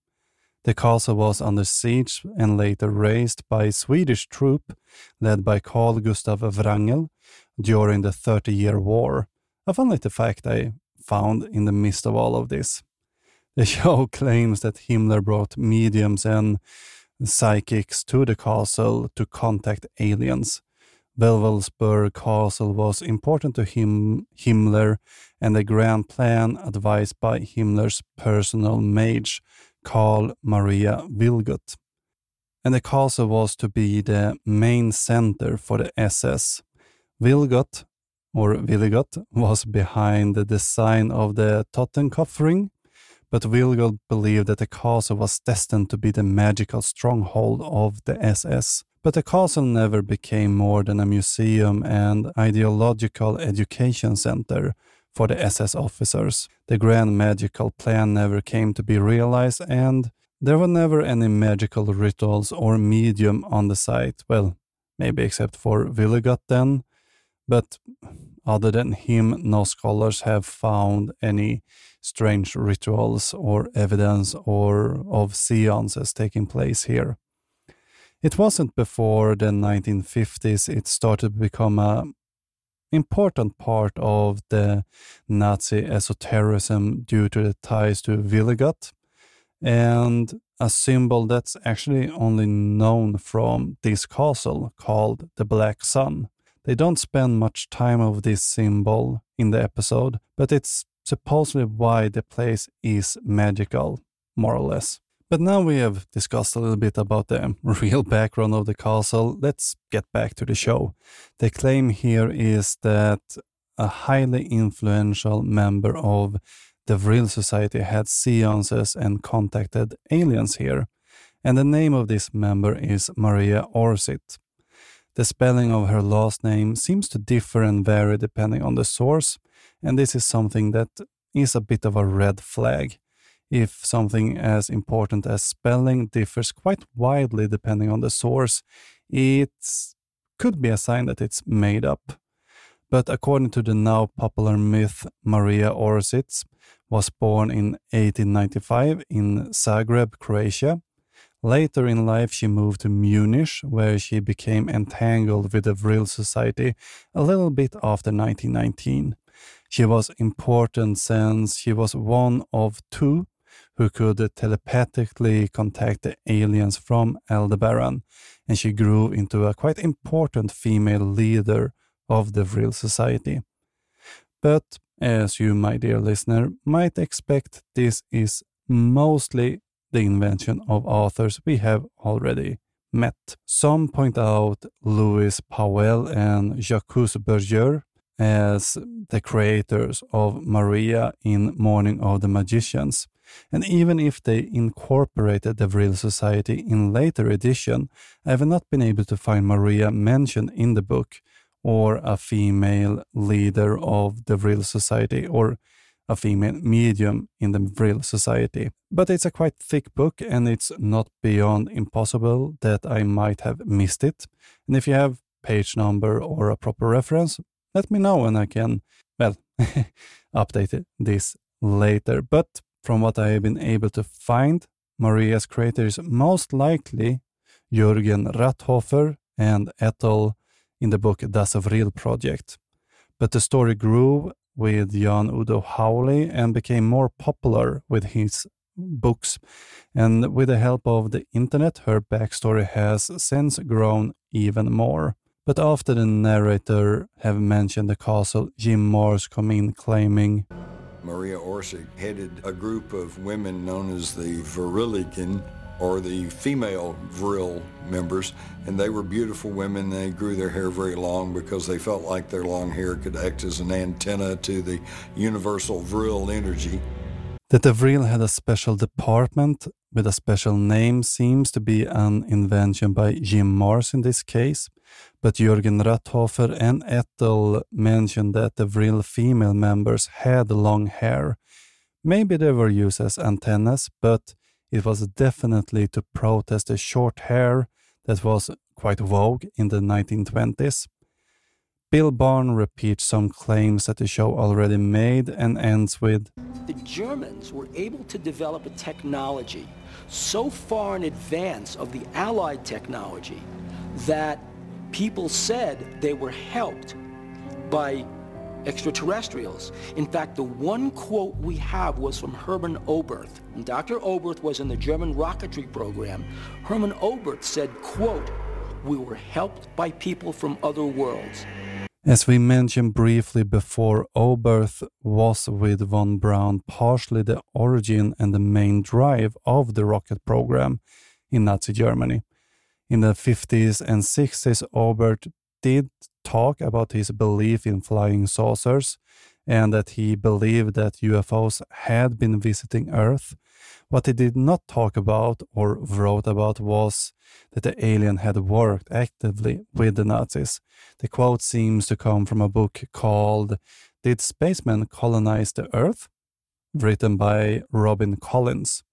The castle was under siege and later razed by Swedish troop led by Carl Gustav Wrangel during the Thirty Year War. A fun little fact I found in the midst of all of this. The show claims that Himmler brought mediums and psychics to the castle to contact aliens. Wewelsburg Castle was important to him, Himmler, and the grand plan advised by Himmler's personal mage, Karl Maria Wiligut. And the castle was to be the main center for the SS. Wiligut, or Vilgot, was behind the design of the Totenkopf ring, but Wiligut believed that the castle was destined to be the magical stronghold of the SS. But the castle never became more than a museum and ideological education center for the SS officers. The grand magical plan never came to be realized, and there were never any magical rituals or medium on the site. Well, maybe except for Wiligut then, but other than him, no scholars have found any strange rituals or evidence or of seances taking place here. It wasn't before the 1950s it started to become a important part of the Nazi esotericism due to the ties to Wiligut and a symbol that's actually only known from this castle called the Black Sun. They don't spend much time of this symbol in the episode, but it's supposedly why the place is magical, more or less. But now we have discussed a little bit about the real background of the castle. Let's get back to the show. The claim here is that a highly influential member of the Vril Society had seances and contacted aliens here. And the name of this member is Maria Orsic. The spelling of her last name seems to differ and vary depending on the source, and this is something that is a bit of a red flag If something as important as spelling differs quite widely depending on the source, it could be a sign that it's made up. But according to the now popular myth, Maria Orsic was born in 1895 in Zagreb, Croatia. Later in life, she moved to Munich, where she became entangled with the Vril Society a little bit after 1919. She was important since she was one of two who could telepathically contact the aliens from Aldebaran, and she grew into a quite important female leader of the Vril Society. But as you, my dear listener, might expect, this is mostly the invention of authors we have already met. Some point out Louis Pauwels and Jacques Bergier as the creators of Maria in Morning of the Magicians. And even if they incorporated the Vril Society in later edition, I have not been able to find Maria mentioned in the book, or a female leader of the Vril Society, or a female medium in the Vril Society. But it's a quite thick book, and it's not beyond impossible that I might have missed it. And if you have page number or a proper reference, let me know and I can, well, update this later. But from what I have been able to find, Maria's creator is most likely Jürgen Ratthofer and Ettel in the book Das Vril Project. But the story grew with Jan Udo Holey and became more popular with his books. And with the help of the internet, her backstory has since grown even more. But after the narrator have mentioned the castle, Jim Marrs come in claiming Maria Orsic headed a group of women known as the Viriligan, or the female Vril members, and they were beautiful women. They grew their hair very long because they felt like their long hair could act as an antenna to the universal Vril energy. That the Vril had a special department with a special name seems to be an invention by Jim Marrs in this case, but Jürgen Ratthofer and Ettel mentioned that the Vril female members had long hair. Maybe they were used as antennas, but it was definitely to protest the short hair that was quite vogue in the 1920s. Bill Birnes repeats some claims that the show already made and ends with The Germans were able to develop a technology so far in advance of the Allied technology that people said they were helped by extraterrestrials. In fact, the one quote we have was from Hermann Oberth. Dr. Oberth was in the German rocketry program. Hermann Oberth said, quote, we were helped by people from other worlds. As we mentioned briefly before, Oberth was with von Braun partially the origin and the main drive of the rocket program in Nazi Germany. In the 50s and 60s, Oberth did talk about his belief in flying saucers and that he believed that UFOs had been visiting Earth. What he did not talk about or wrote about was that the alien had worked actively with the Nazis. The quote seems to come from a book called Did Spacemen Colonize the Earth? written by Robin Collins.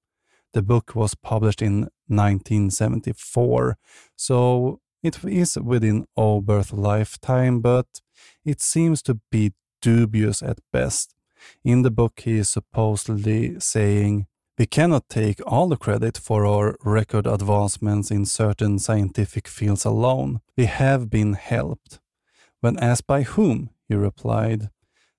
The book was published in 1974, so it is within Oberth's lifetime, but it seems to be dubious at best. In the book, he is supposedly saying, we cannot take all the credit for our record advancements in certain scientific fields alone. We have been helped. When asked by whom, he replied,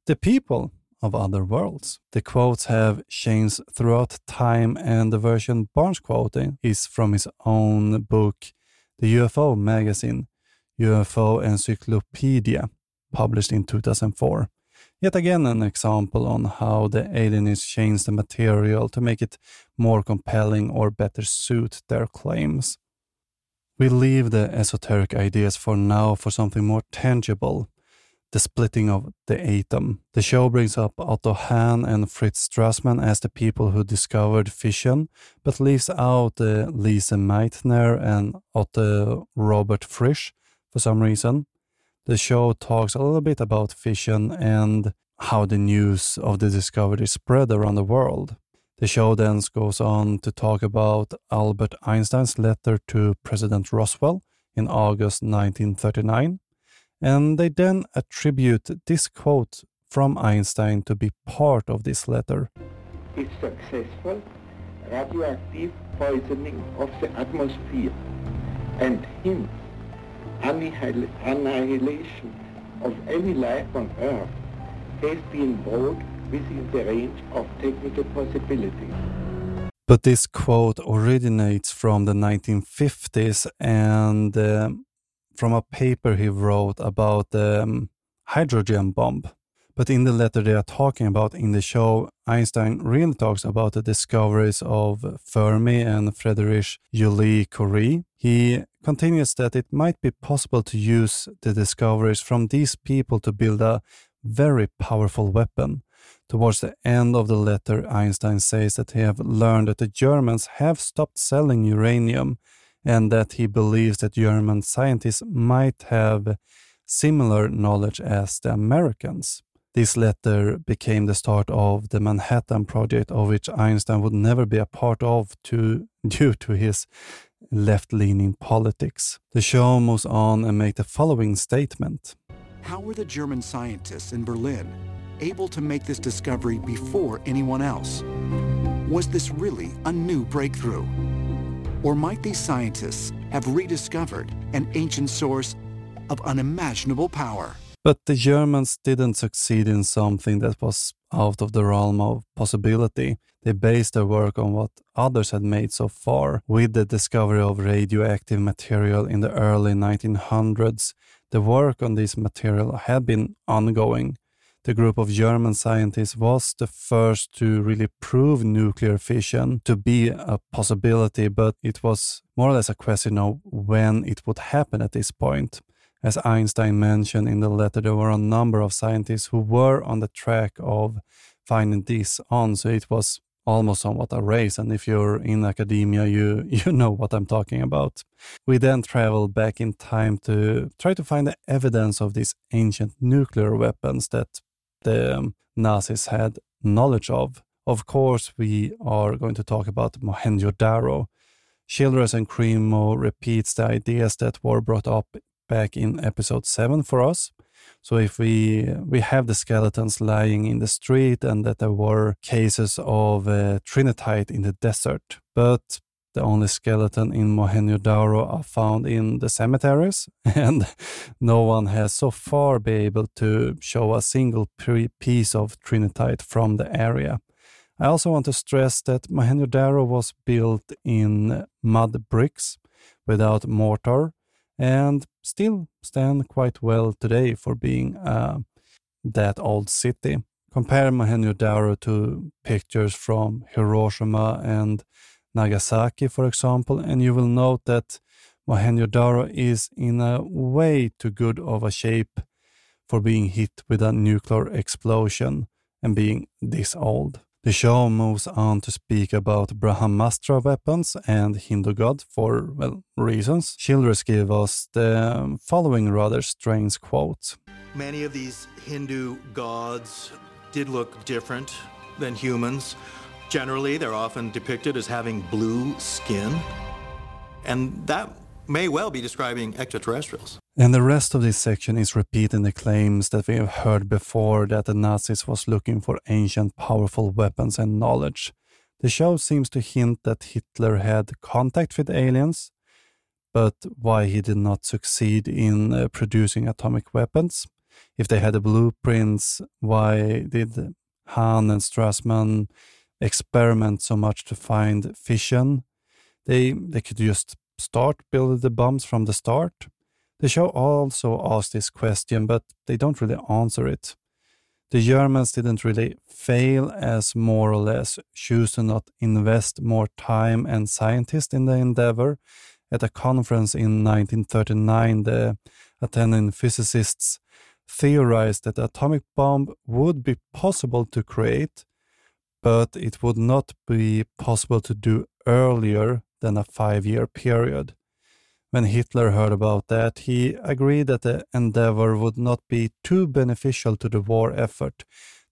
The people of other worlds. The quotes have changed throughout time, and the version Birnes quoting is from his own book, The UFO Magazine, UFO Encyclopedia, published in 2004. Yet again, an example on how the alienists changed the material to make it more compelling or better suit their claims. We leave the esoteric ideas for now for something more tangible the splitting of the atom. The show brings up Otto Hahn and Fritz Strassmann as the people who discovered fission, but leaves out uh, Lise Meitner and Otto Robert Frisch for some reason. The show talks a little bit about fission and how the news of the discovery spread around the world. The show then goes on to talk about Albert Einstein's letter to President Roosevelt in August 1939, and they then attribute this quote from Einstein to be part of this letter. Is successful radioactive poisoning of the atmosphere and hence annihil annihilation of any life on Earth has been brought within the range of technical possibilities. But this quote originates from the 1950s and uh, from a paper he wrote about the um, hydrogen bomb. But in the letter they are talking about in the show, Einstein really talks about the discoveries of Fermi and Frédéric Joliot-Curie. He continues that it might be possible to use the discoveries from these people to build a very powerful weapon. Towards the end of the letter, Einstein says that he have learned that the Germans have stopped selling uranium and that he believes that German scientists might have similar knowledge as the Americans. This letter became the start of the Manhattan Project, of which Einstein would never be a part of to, due to his left-leaning politics. The show moves on and make the following statement. How were the German scientists in Berlin able to make this discovery before anyone else? Was this really a new breakthrough? Or might these scientists have rediscovered an ancient source of unimaginable power? But the Germans didn't succeed in something that was out of the realm of possibility. They based their work on what others had made so far. With the discovery of radioactive material in the early 1900s, the work on this material had been ongoing. The group of German scientists was the first to really prove nuclear fission to be a possibility, but it was more or less a question of when it would happen at this point. As Einstein mentioned in the letter, there were a number of scientists who were on the track of finding this on, so it was almost somewhat a race. And if you're in academia, you you know what I'm talking about. We then traveled back in time to try to find the evidence of these ancient nuclear weapons that the um, Nazis had knowledge of. Of course, we are going to talk about Mohenjo-Daro. Childress and Cremo repeats the ideas that were brought up back in episode 7 for us. So if we we have the skeletons lying in the street and that there were cases of uh, trinitite in the desert, but the only skeleton in Mohenjo-Daro are found in the cemeteries, and no one has so far been able to show a single piece of trinitite from the area. I also want to stress that Mohenjo-Daro was built in mud bricks without mortar, and still stand quite well today for being uh, that old city. Compare Mohenjo-Daro to pictures from Hiroshima and Nagasaki, for example, and you will note that Mohenjo-Daro is in a way too good of a shape for being hit with a nuclear explosion and being this old. The show moves on to speak about Brahmastra weapons and Hindu god for, well, reasons. Childress give us the following rather strange quote. Many of these Hindu gods did look different than humans. Generally, they're often depicted as having blue skin. And that may well be describing extraterrestrials. And the rest of this section is repeating the claims that we have heard before that the Nazis was looking for ancient powerful weapons and knowledge. The show seems to hint that Hitler had contact with aliens, but why he did not succeed in uh, producing atomic weapons. If they had the blueprints, why did Hahn and Strassmann experiment so much to find fission? They they could just start building the bombs from the start? The show also asks this question, but they don't really answer it. The Germans didn't really fail as more or less choose to not invest more time and scientists in the endeavor. At a conference in 1939, the attending physicists theorized that the atomic bomb would be possible to create, but it would not be possible to do earlier than a five year period. When Hitler heard about that, he agreed that the endeavor would not be too beneficial to the war effort.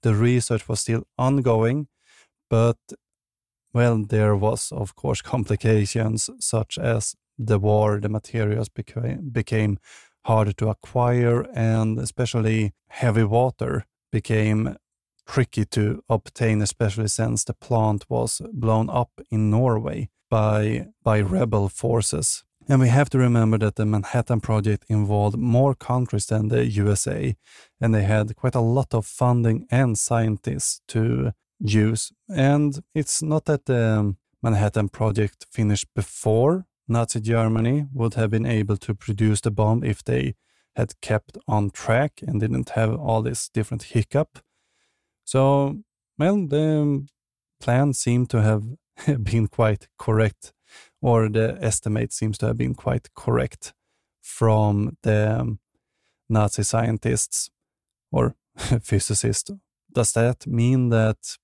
The research was still ongoing, but well, there was, of course, complications such as the war, the materials became, became harder to acquire, and especially heavy water became tricky to obtain, especially since the plant was blown up in Norway by, by rebel forces. And we have to remember that the Manhattan Project involved more countries than the USA, and they had quite a lot of funding and scientists to use. And it's not that the Manhattan Project finished before Nazi Germany would have been able to produce the bomb if they had kept on track and didn't have all this different hiccup. So, well, the plan seemed to have been quite correct, or the estimate seems to have been quite correct from the um, Nazi scientists or physicists. Does that mean that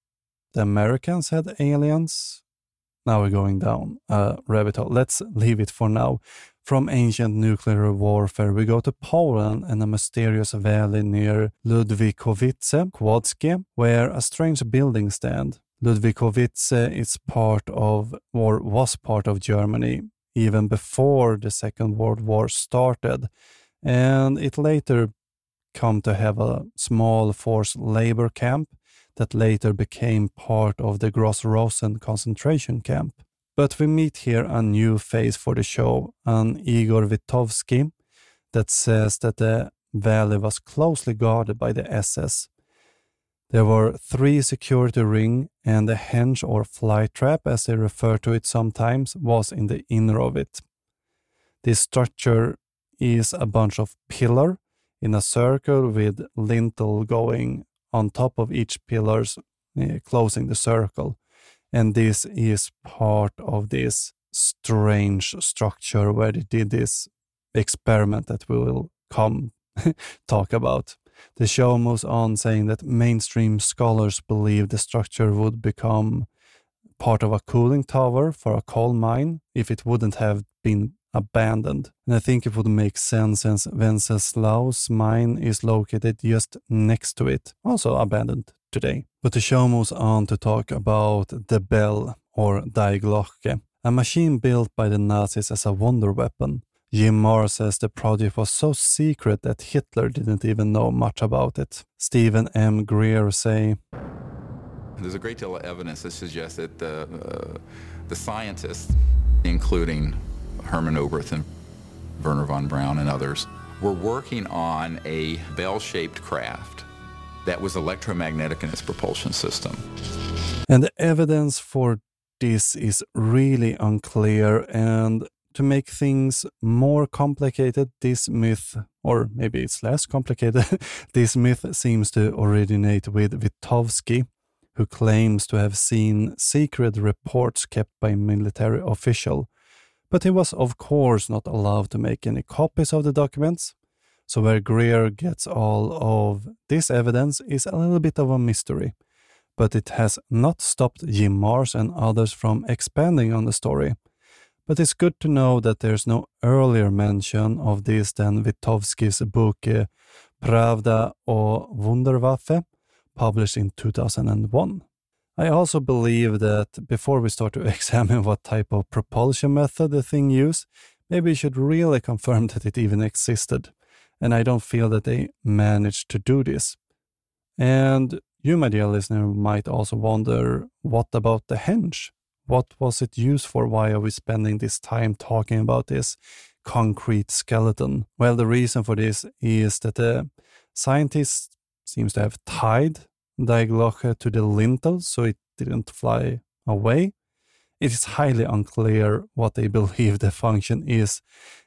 the Americans had aliens? Now we're going down a rabbit hole. Let's leave it for now. From ancient nuclear warfare, we go to Poland and a mysterious valley near Ludwikowice, Kłodzkie, where a strange building stand. Ludwikowice is part of, or was part of Germany even before the Second World War started, and it later come to have a small forced labor camp that later became part of the Gross Rosen concentration camp. But we meet here a new face for the show, an Igor Witkowski, that says that the valley was closely guarded by the SS. There were three security ring and the henge or fly trap, as they refer to it sometimes, was in the inner of it. This structure is a bunch of pillar in a circle with lintel going on top of each pillars, uh, closing the circle. And this is part of this strange structure where they did this experiment that we will come talk about. The show moves on saying that mainstream scholars believe the structure would become part of a cooling tower for a coal mine if it wouldn't have been abandoned. And I think it would make sense since Wenceslaus mine is located just next to it, also abandoned today. But the show moves on to talk about the Bell, or Die Glocke, a machine built by the Nazis as a wonder weapon. Jim Marrs says the project was so secret that Hitler didn't even know much about it. Stephen M. Greer say, There's a great deal of evidence that suggests that the, uh, the scientists, including Hermann Oberth and Werner von Braun and others, were working on a bell-shaped craft that was electromagnetic in its propulsion system. And the evidence for this is really unclear and to make things more complicated, this myth, or maybe it's less complicated, this myth seems to originate with Witkowski, who claims to have seen secret reports kept by military official but he was, of course, not allowed to make any copies of the documents. So, where Greer gets all of this evidence is a little bit of a mystery, but it has not stopped Jim Marrs and others from expanding on the story. But it's good to know that there's no earlier mention of this than Witkowski's book uh, Pravda o Wunderwaffe, published in 2001. I also believe that before we start to examine what type of propulsion method the thing used, maybe we should really confirm that it even existed. And I don't feel that they managed to do this. And you, my dear listener, might also wonder what about the henge? What was it used for? Why are we spending this time talking about this concrete skeleton? Well, the reason for this is that the scientists seems to have tied Die Glocke to the lintel so it didn't fly away. It is highly unclear what they believe the function is,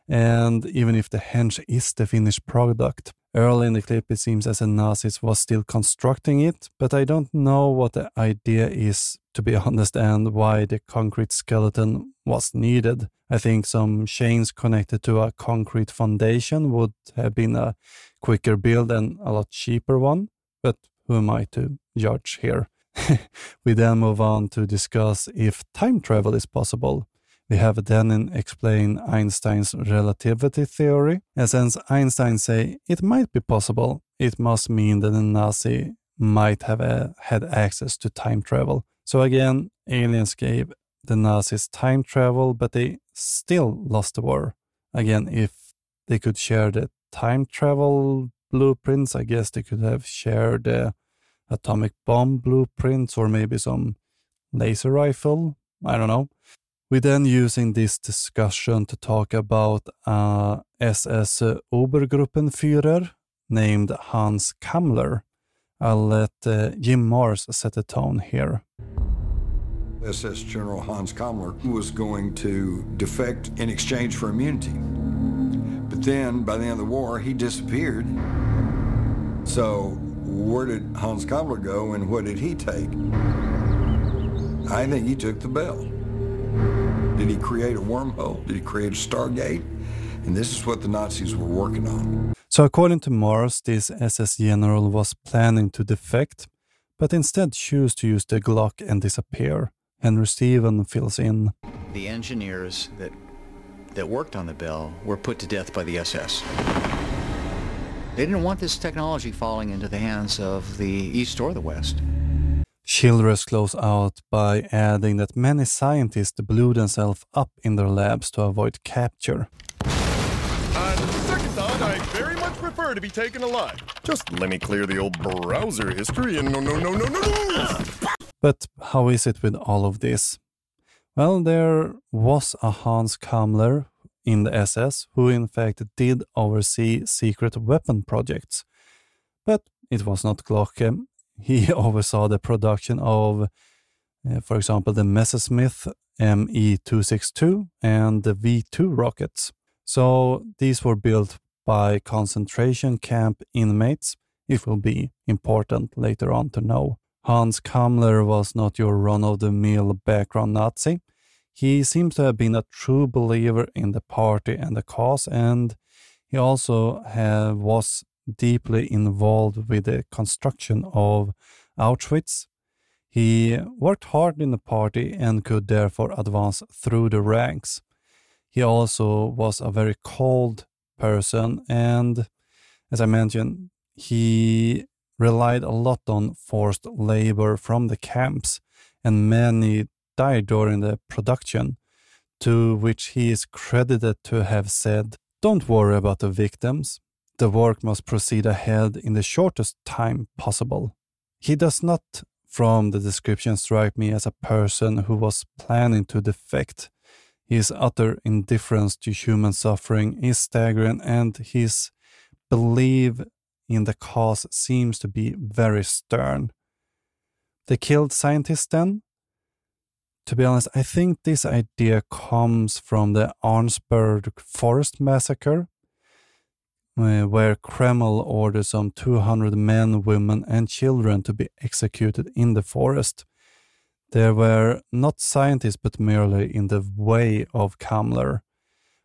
and even if the henge is the finished product. Early in the clip, it seems as the Nazis was still constructing it, but I don't know what the idea is, to be honest, and why the concrete skeleton was needed. I think some chains connected to a concrete foundation would have been a quicker build and a lot cheaper one, but who am I to judge here? we then move on to discuss if time travel is possible. We have Dennin explain Einstein's relativity theory, and since Einstein say it might be possible, it must mean that the Nazi might have uh, had access to time travel. So again, aliens gave the Nazis time travel, but they still lost the war. Again, if they could share the time travel blueprints, I guess they could have shared the atomic bomb blueprints or maybe some laser rifle. I don't know. We then using this discussion to talk about uh, SS Obergruppenführer named Hans Kammler. I'll let uh, Jim Marrs set the tone here. SS General Hans Kammler was going to defect in exchange for immunity. But then, by the end of the war, he disappeared. So, where did Hans Kammler go and what did he take? I think he took the bell. Did he create a wormhole? Did he create a Stargate? And this is what the Nazis were working on. So, according to Marrs, this SS general was planning to defect, but instead chose to use the Glocke and disappear. Henry Stevens fills in. The engineers that that worked on the bell were put to death by the SS. They didn't want this technology falling into the hands of the East or the West. Childress close out by adding that many scientists blew themselves up in their labs to avoid capture. On second thought, I very much prefer to be taken alive. Just let me clear the old browser history and no, no, no, no, no, no! But how is it with all of this? Well, there was a Hans Kammler in the SS who, in fact, did oversee secret weapon projects. But it was not Glocke. He oversaw the production of, uh, for example, the Messerschmitt ME 262 and the V 2 rockets. So these were built by concentration camp inmates. It will be important later on to know. Hans Kammler was not your run of the mill background Nazi. He seems to have been a true believer in the party and the cause, and he also have, was deeply involved with the construction of Auschwitz. He worked hard in the party and could therefore advance through the ranks. He also was a very cold person, and as I mentioned, he relied a lot on forced labor from the camps, and many died during the production, to which he is credited to have said, Don't worry about the victims. The work must proceed ahead in the shortest time possible. He does not, from the description, strike me as a person who was planning to defect. His utter indifference to human suffering is staggering, and his belief in the cause seems to be very stern. The killed scientist, then? To be honest, I think this idea comes from the Arnsberg forest massacre, uh, where Kammler ordered some 200 men, women, and children to be executed in the forest. They were not scientists, but merely in the way of Kammler.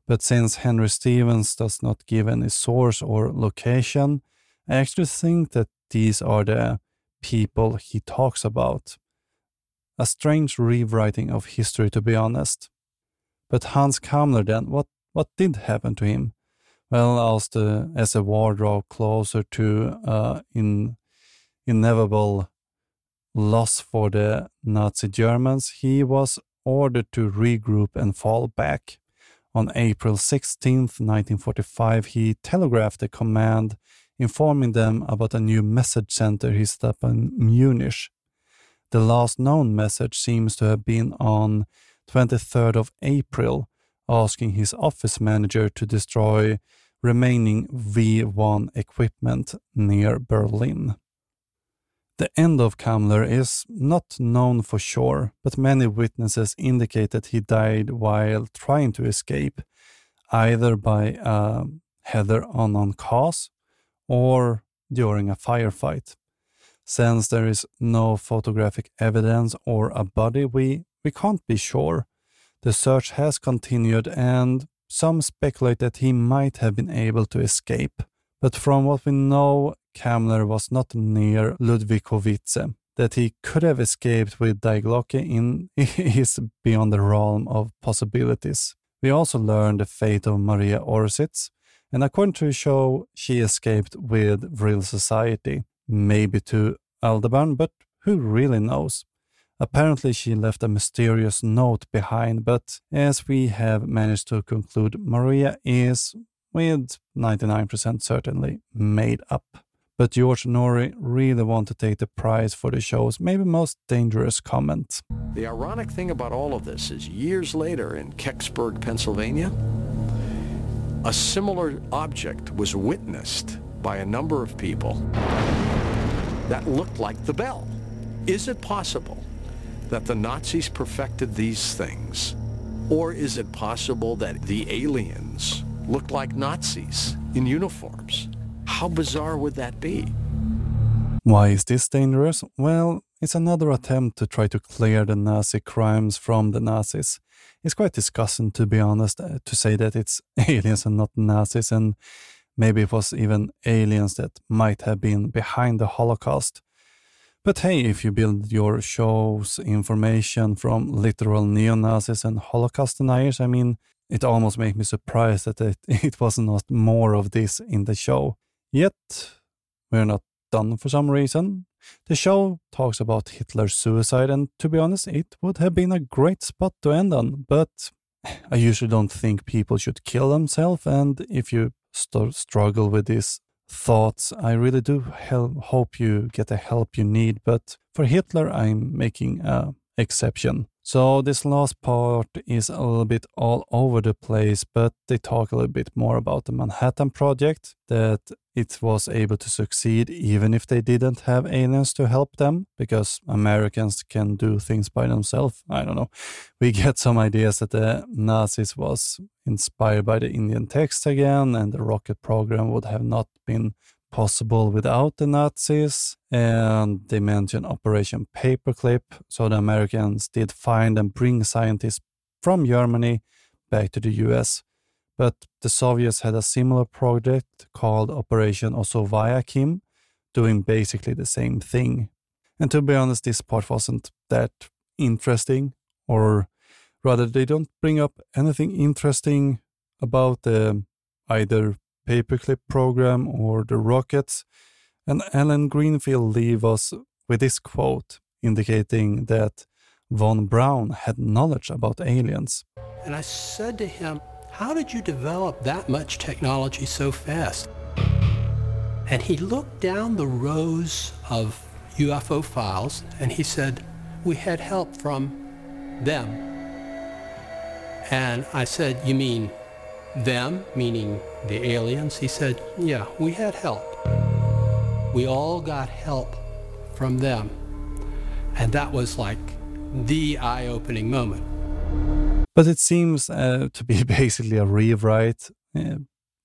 But since Henry Stevens does not give any source or location, I actually think that these are the people he talks about. A strange rewriting of history, to be honest. But Hans Kammler, then, what, what did happen to him? Well, as, the, as a war drew closer to uh, in, inevitable loss for the Nazi Germans, he was ordered to regroup and fall back. On April 16, 1945, he telegraphed the command informing them about a new message center he set up in Munich. The last known message seems to have been on 23rd of April, asking his office manager to destroy remaining V1 equipment near Berlin. The end of Kammler is not known for sure, but many witnesses indicate that he died while trying to escape, either by uh, a header-on on cause or during a firefight. Since there is no photographic evidence or a body, we, we can't be sure. The search has continued and some speculate that he might have been able to escape. But from what we know, Kammler was not near Ludwikowice. That he could have escaped with Die in is beyond the realm of possibilities. We also learn the fate of Maria Orsic, and according to the show, she escaped with Vril Society, maybe to Aldebaran, but who really knows? Apparently, she left a mysterious note behind, but as we have managed to conclude, Maria is, with 99% certainly, made up. But George Noory really want to take the prize for the show's maybe most dangerous comment. The ironic thing about all of this is years later in Kecksburg, Pennsylvania, a similar object was witnessed by a number of people that looked like the bell. Is it possible that the Nazis perfected these things? Or is it possible that the aliens looked like Nazis in uniforms? How bizarre would that be? Why is this dangerous? Well, it's another attempt to try to clear the Nazi crimes from the Nazis. It's quite disgusting, to be honest, uh, to say that it's aliens and not Nazis, and maybe it was even aliens that might have been behind the Holocaust. But hey, if you build your show's information from literal neo Nazis and Holocaust deniers, I mean, it almost makes me surprised that it, it was not more of this in the show. Yet, we're not done for some reason. The show talks about Hitler's suicide, and to be honest, it would have been a great spot to end on, but I usually don't think people should kill themselves, and if you st- struggle with these thoughts, I really do help, hope you get the help you need, but for Hitler, I'm making an exception. So this last part is a little bit all over the place, but they talk a little bit more about the Manhattan Project, that it was able to succeed even if they didn't have aliens to help them, because Americans can do things by themselves. I don't know. We get some ideas that the Nazis was inspired by the Indian text again, and the rocket program would have not been possible without the Nazis. And they mention Operation Paperclip. So the Americans did find and bring scientists from Germany back to the US. But the Soviets had a similar project called Operation Osoaviakhim, doing basically the same thing. And to be honest, this part wasn't that interesting, or rather, they don't bring up anything interesting about the either paperclip program or the rockets. And Alan Greenfield leave us with this quote indicating that von Braun had knowledge about aliens. And I said to him, How did you develop that much technology so fast? And he looked down the rows of UFO files and he said, We had help from them. And I said, You mean them, meaning the aliens? He said, Yeah, we had help. We all got help from them. And that was like the eye opening moment. But it seems uh, to be basically a rewrite uh,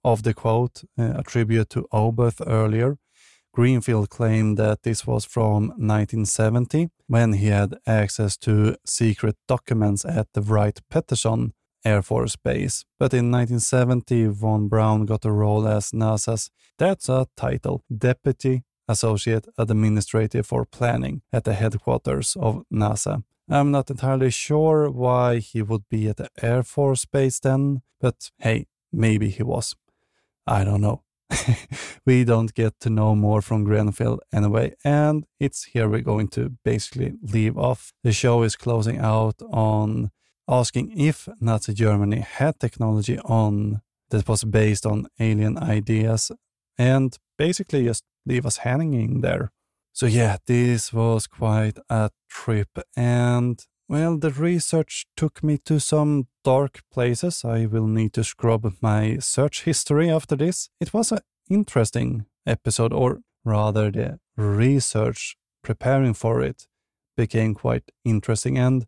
of the quote, uh, attributed to Oberth earlier. Greenfield claimed that this was from 1970 when he had access to secret documents at the Wright Patterson Air Force Base. But in 1970, von Braun got a role as NASA's, that's a title, Deputy Associate Administrative for Planning at the headquarters of NASA. I'm not entirely sure why he would be at the Air Force Base then, but hey, maybe he was. I don't know. we don't get to know more from Greenfield anyway, and it's here we're going to basically leave off. The show is closing out on asking if Nazi Germany had technology on that was based on alien ideas and basically just leave us hanging there. So yeah, this was quite a trip and well, the research took me to some dark places. I will need to scrub my search history after this. It was an interesting episode, or rather, the research preparing for it became quite interesting. And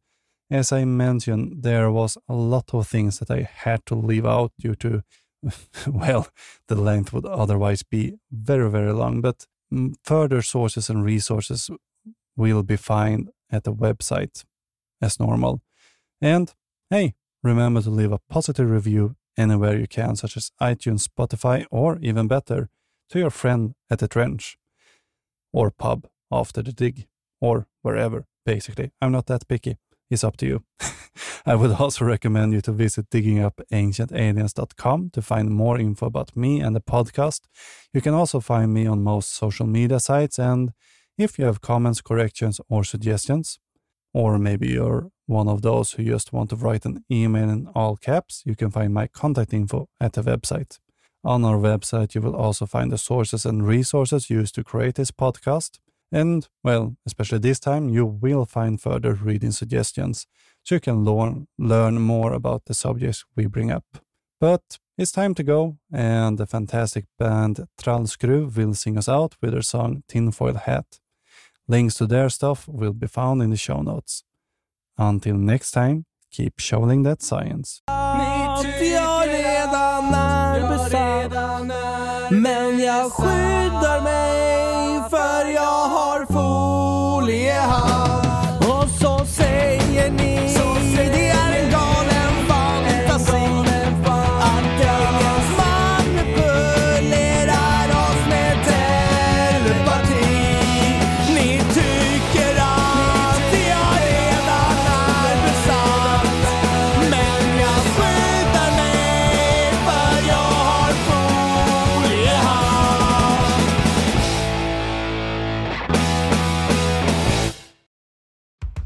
as I mentioned, there was a lot of things that I had to leave out due to, well, the length would otherwise be very, very long. But Mm, further sources and resources will be found at the website as normal. And hey, remember to leave a positive review anywhere you can, such as iTunes, Spotify, or even better, to your friend at the trench or pub after the dig or wherever, basically. I'm not that picky It's up to you. I would also recommend you to visit diggingupancientaliens.com to find more info about me and the podcast. You can also find me on most social media sites, and if you have comments, corrections, or suggestions, or maybe you're one of those who just want to write an email in all caps, you can find my contact info at the website. On our website, you will also find the sources and resources used to create this podcast. And, well, especially this time, you will find further reading suggestions so you can learn, learn more about the subjects we bring up. But it's time to go, and the fantastic band Trallskruv will sing us out with their song Tinfoil Hat. Links to their stuff will be found in the show notes. Until next time, keep shoveling that science. Men jag skyddar mig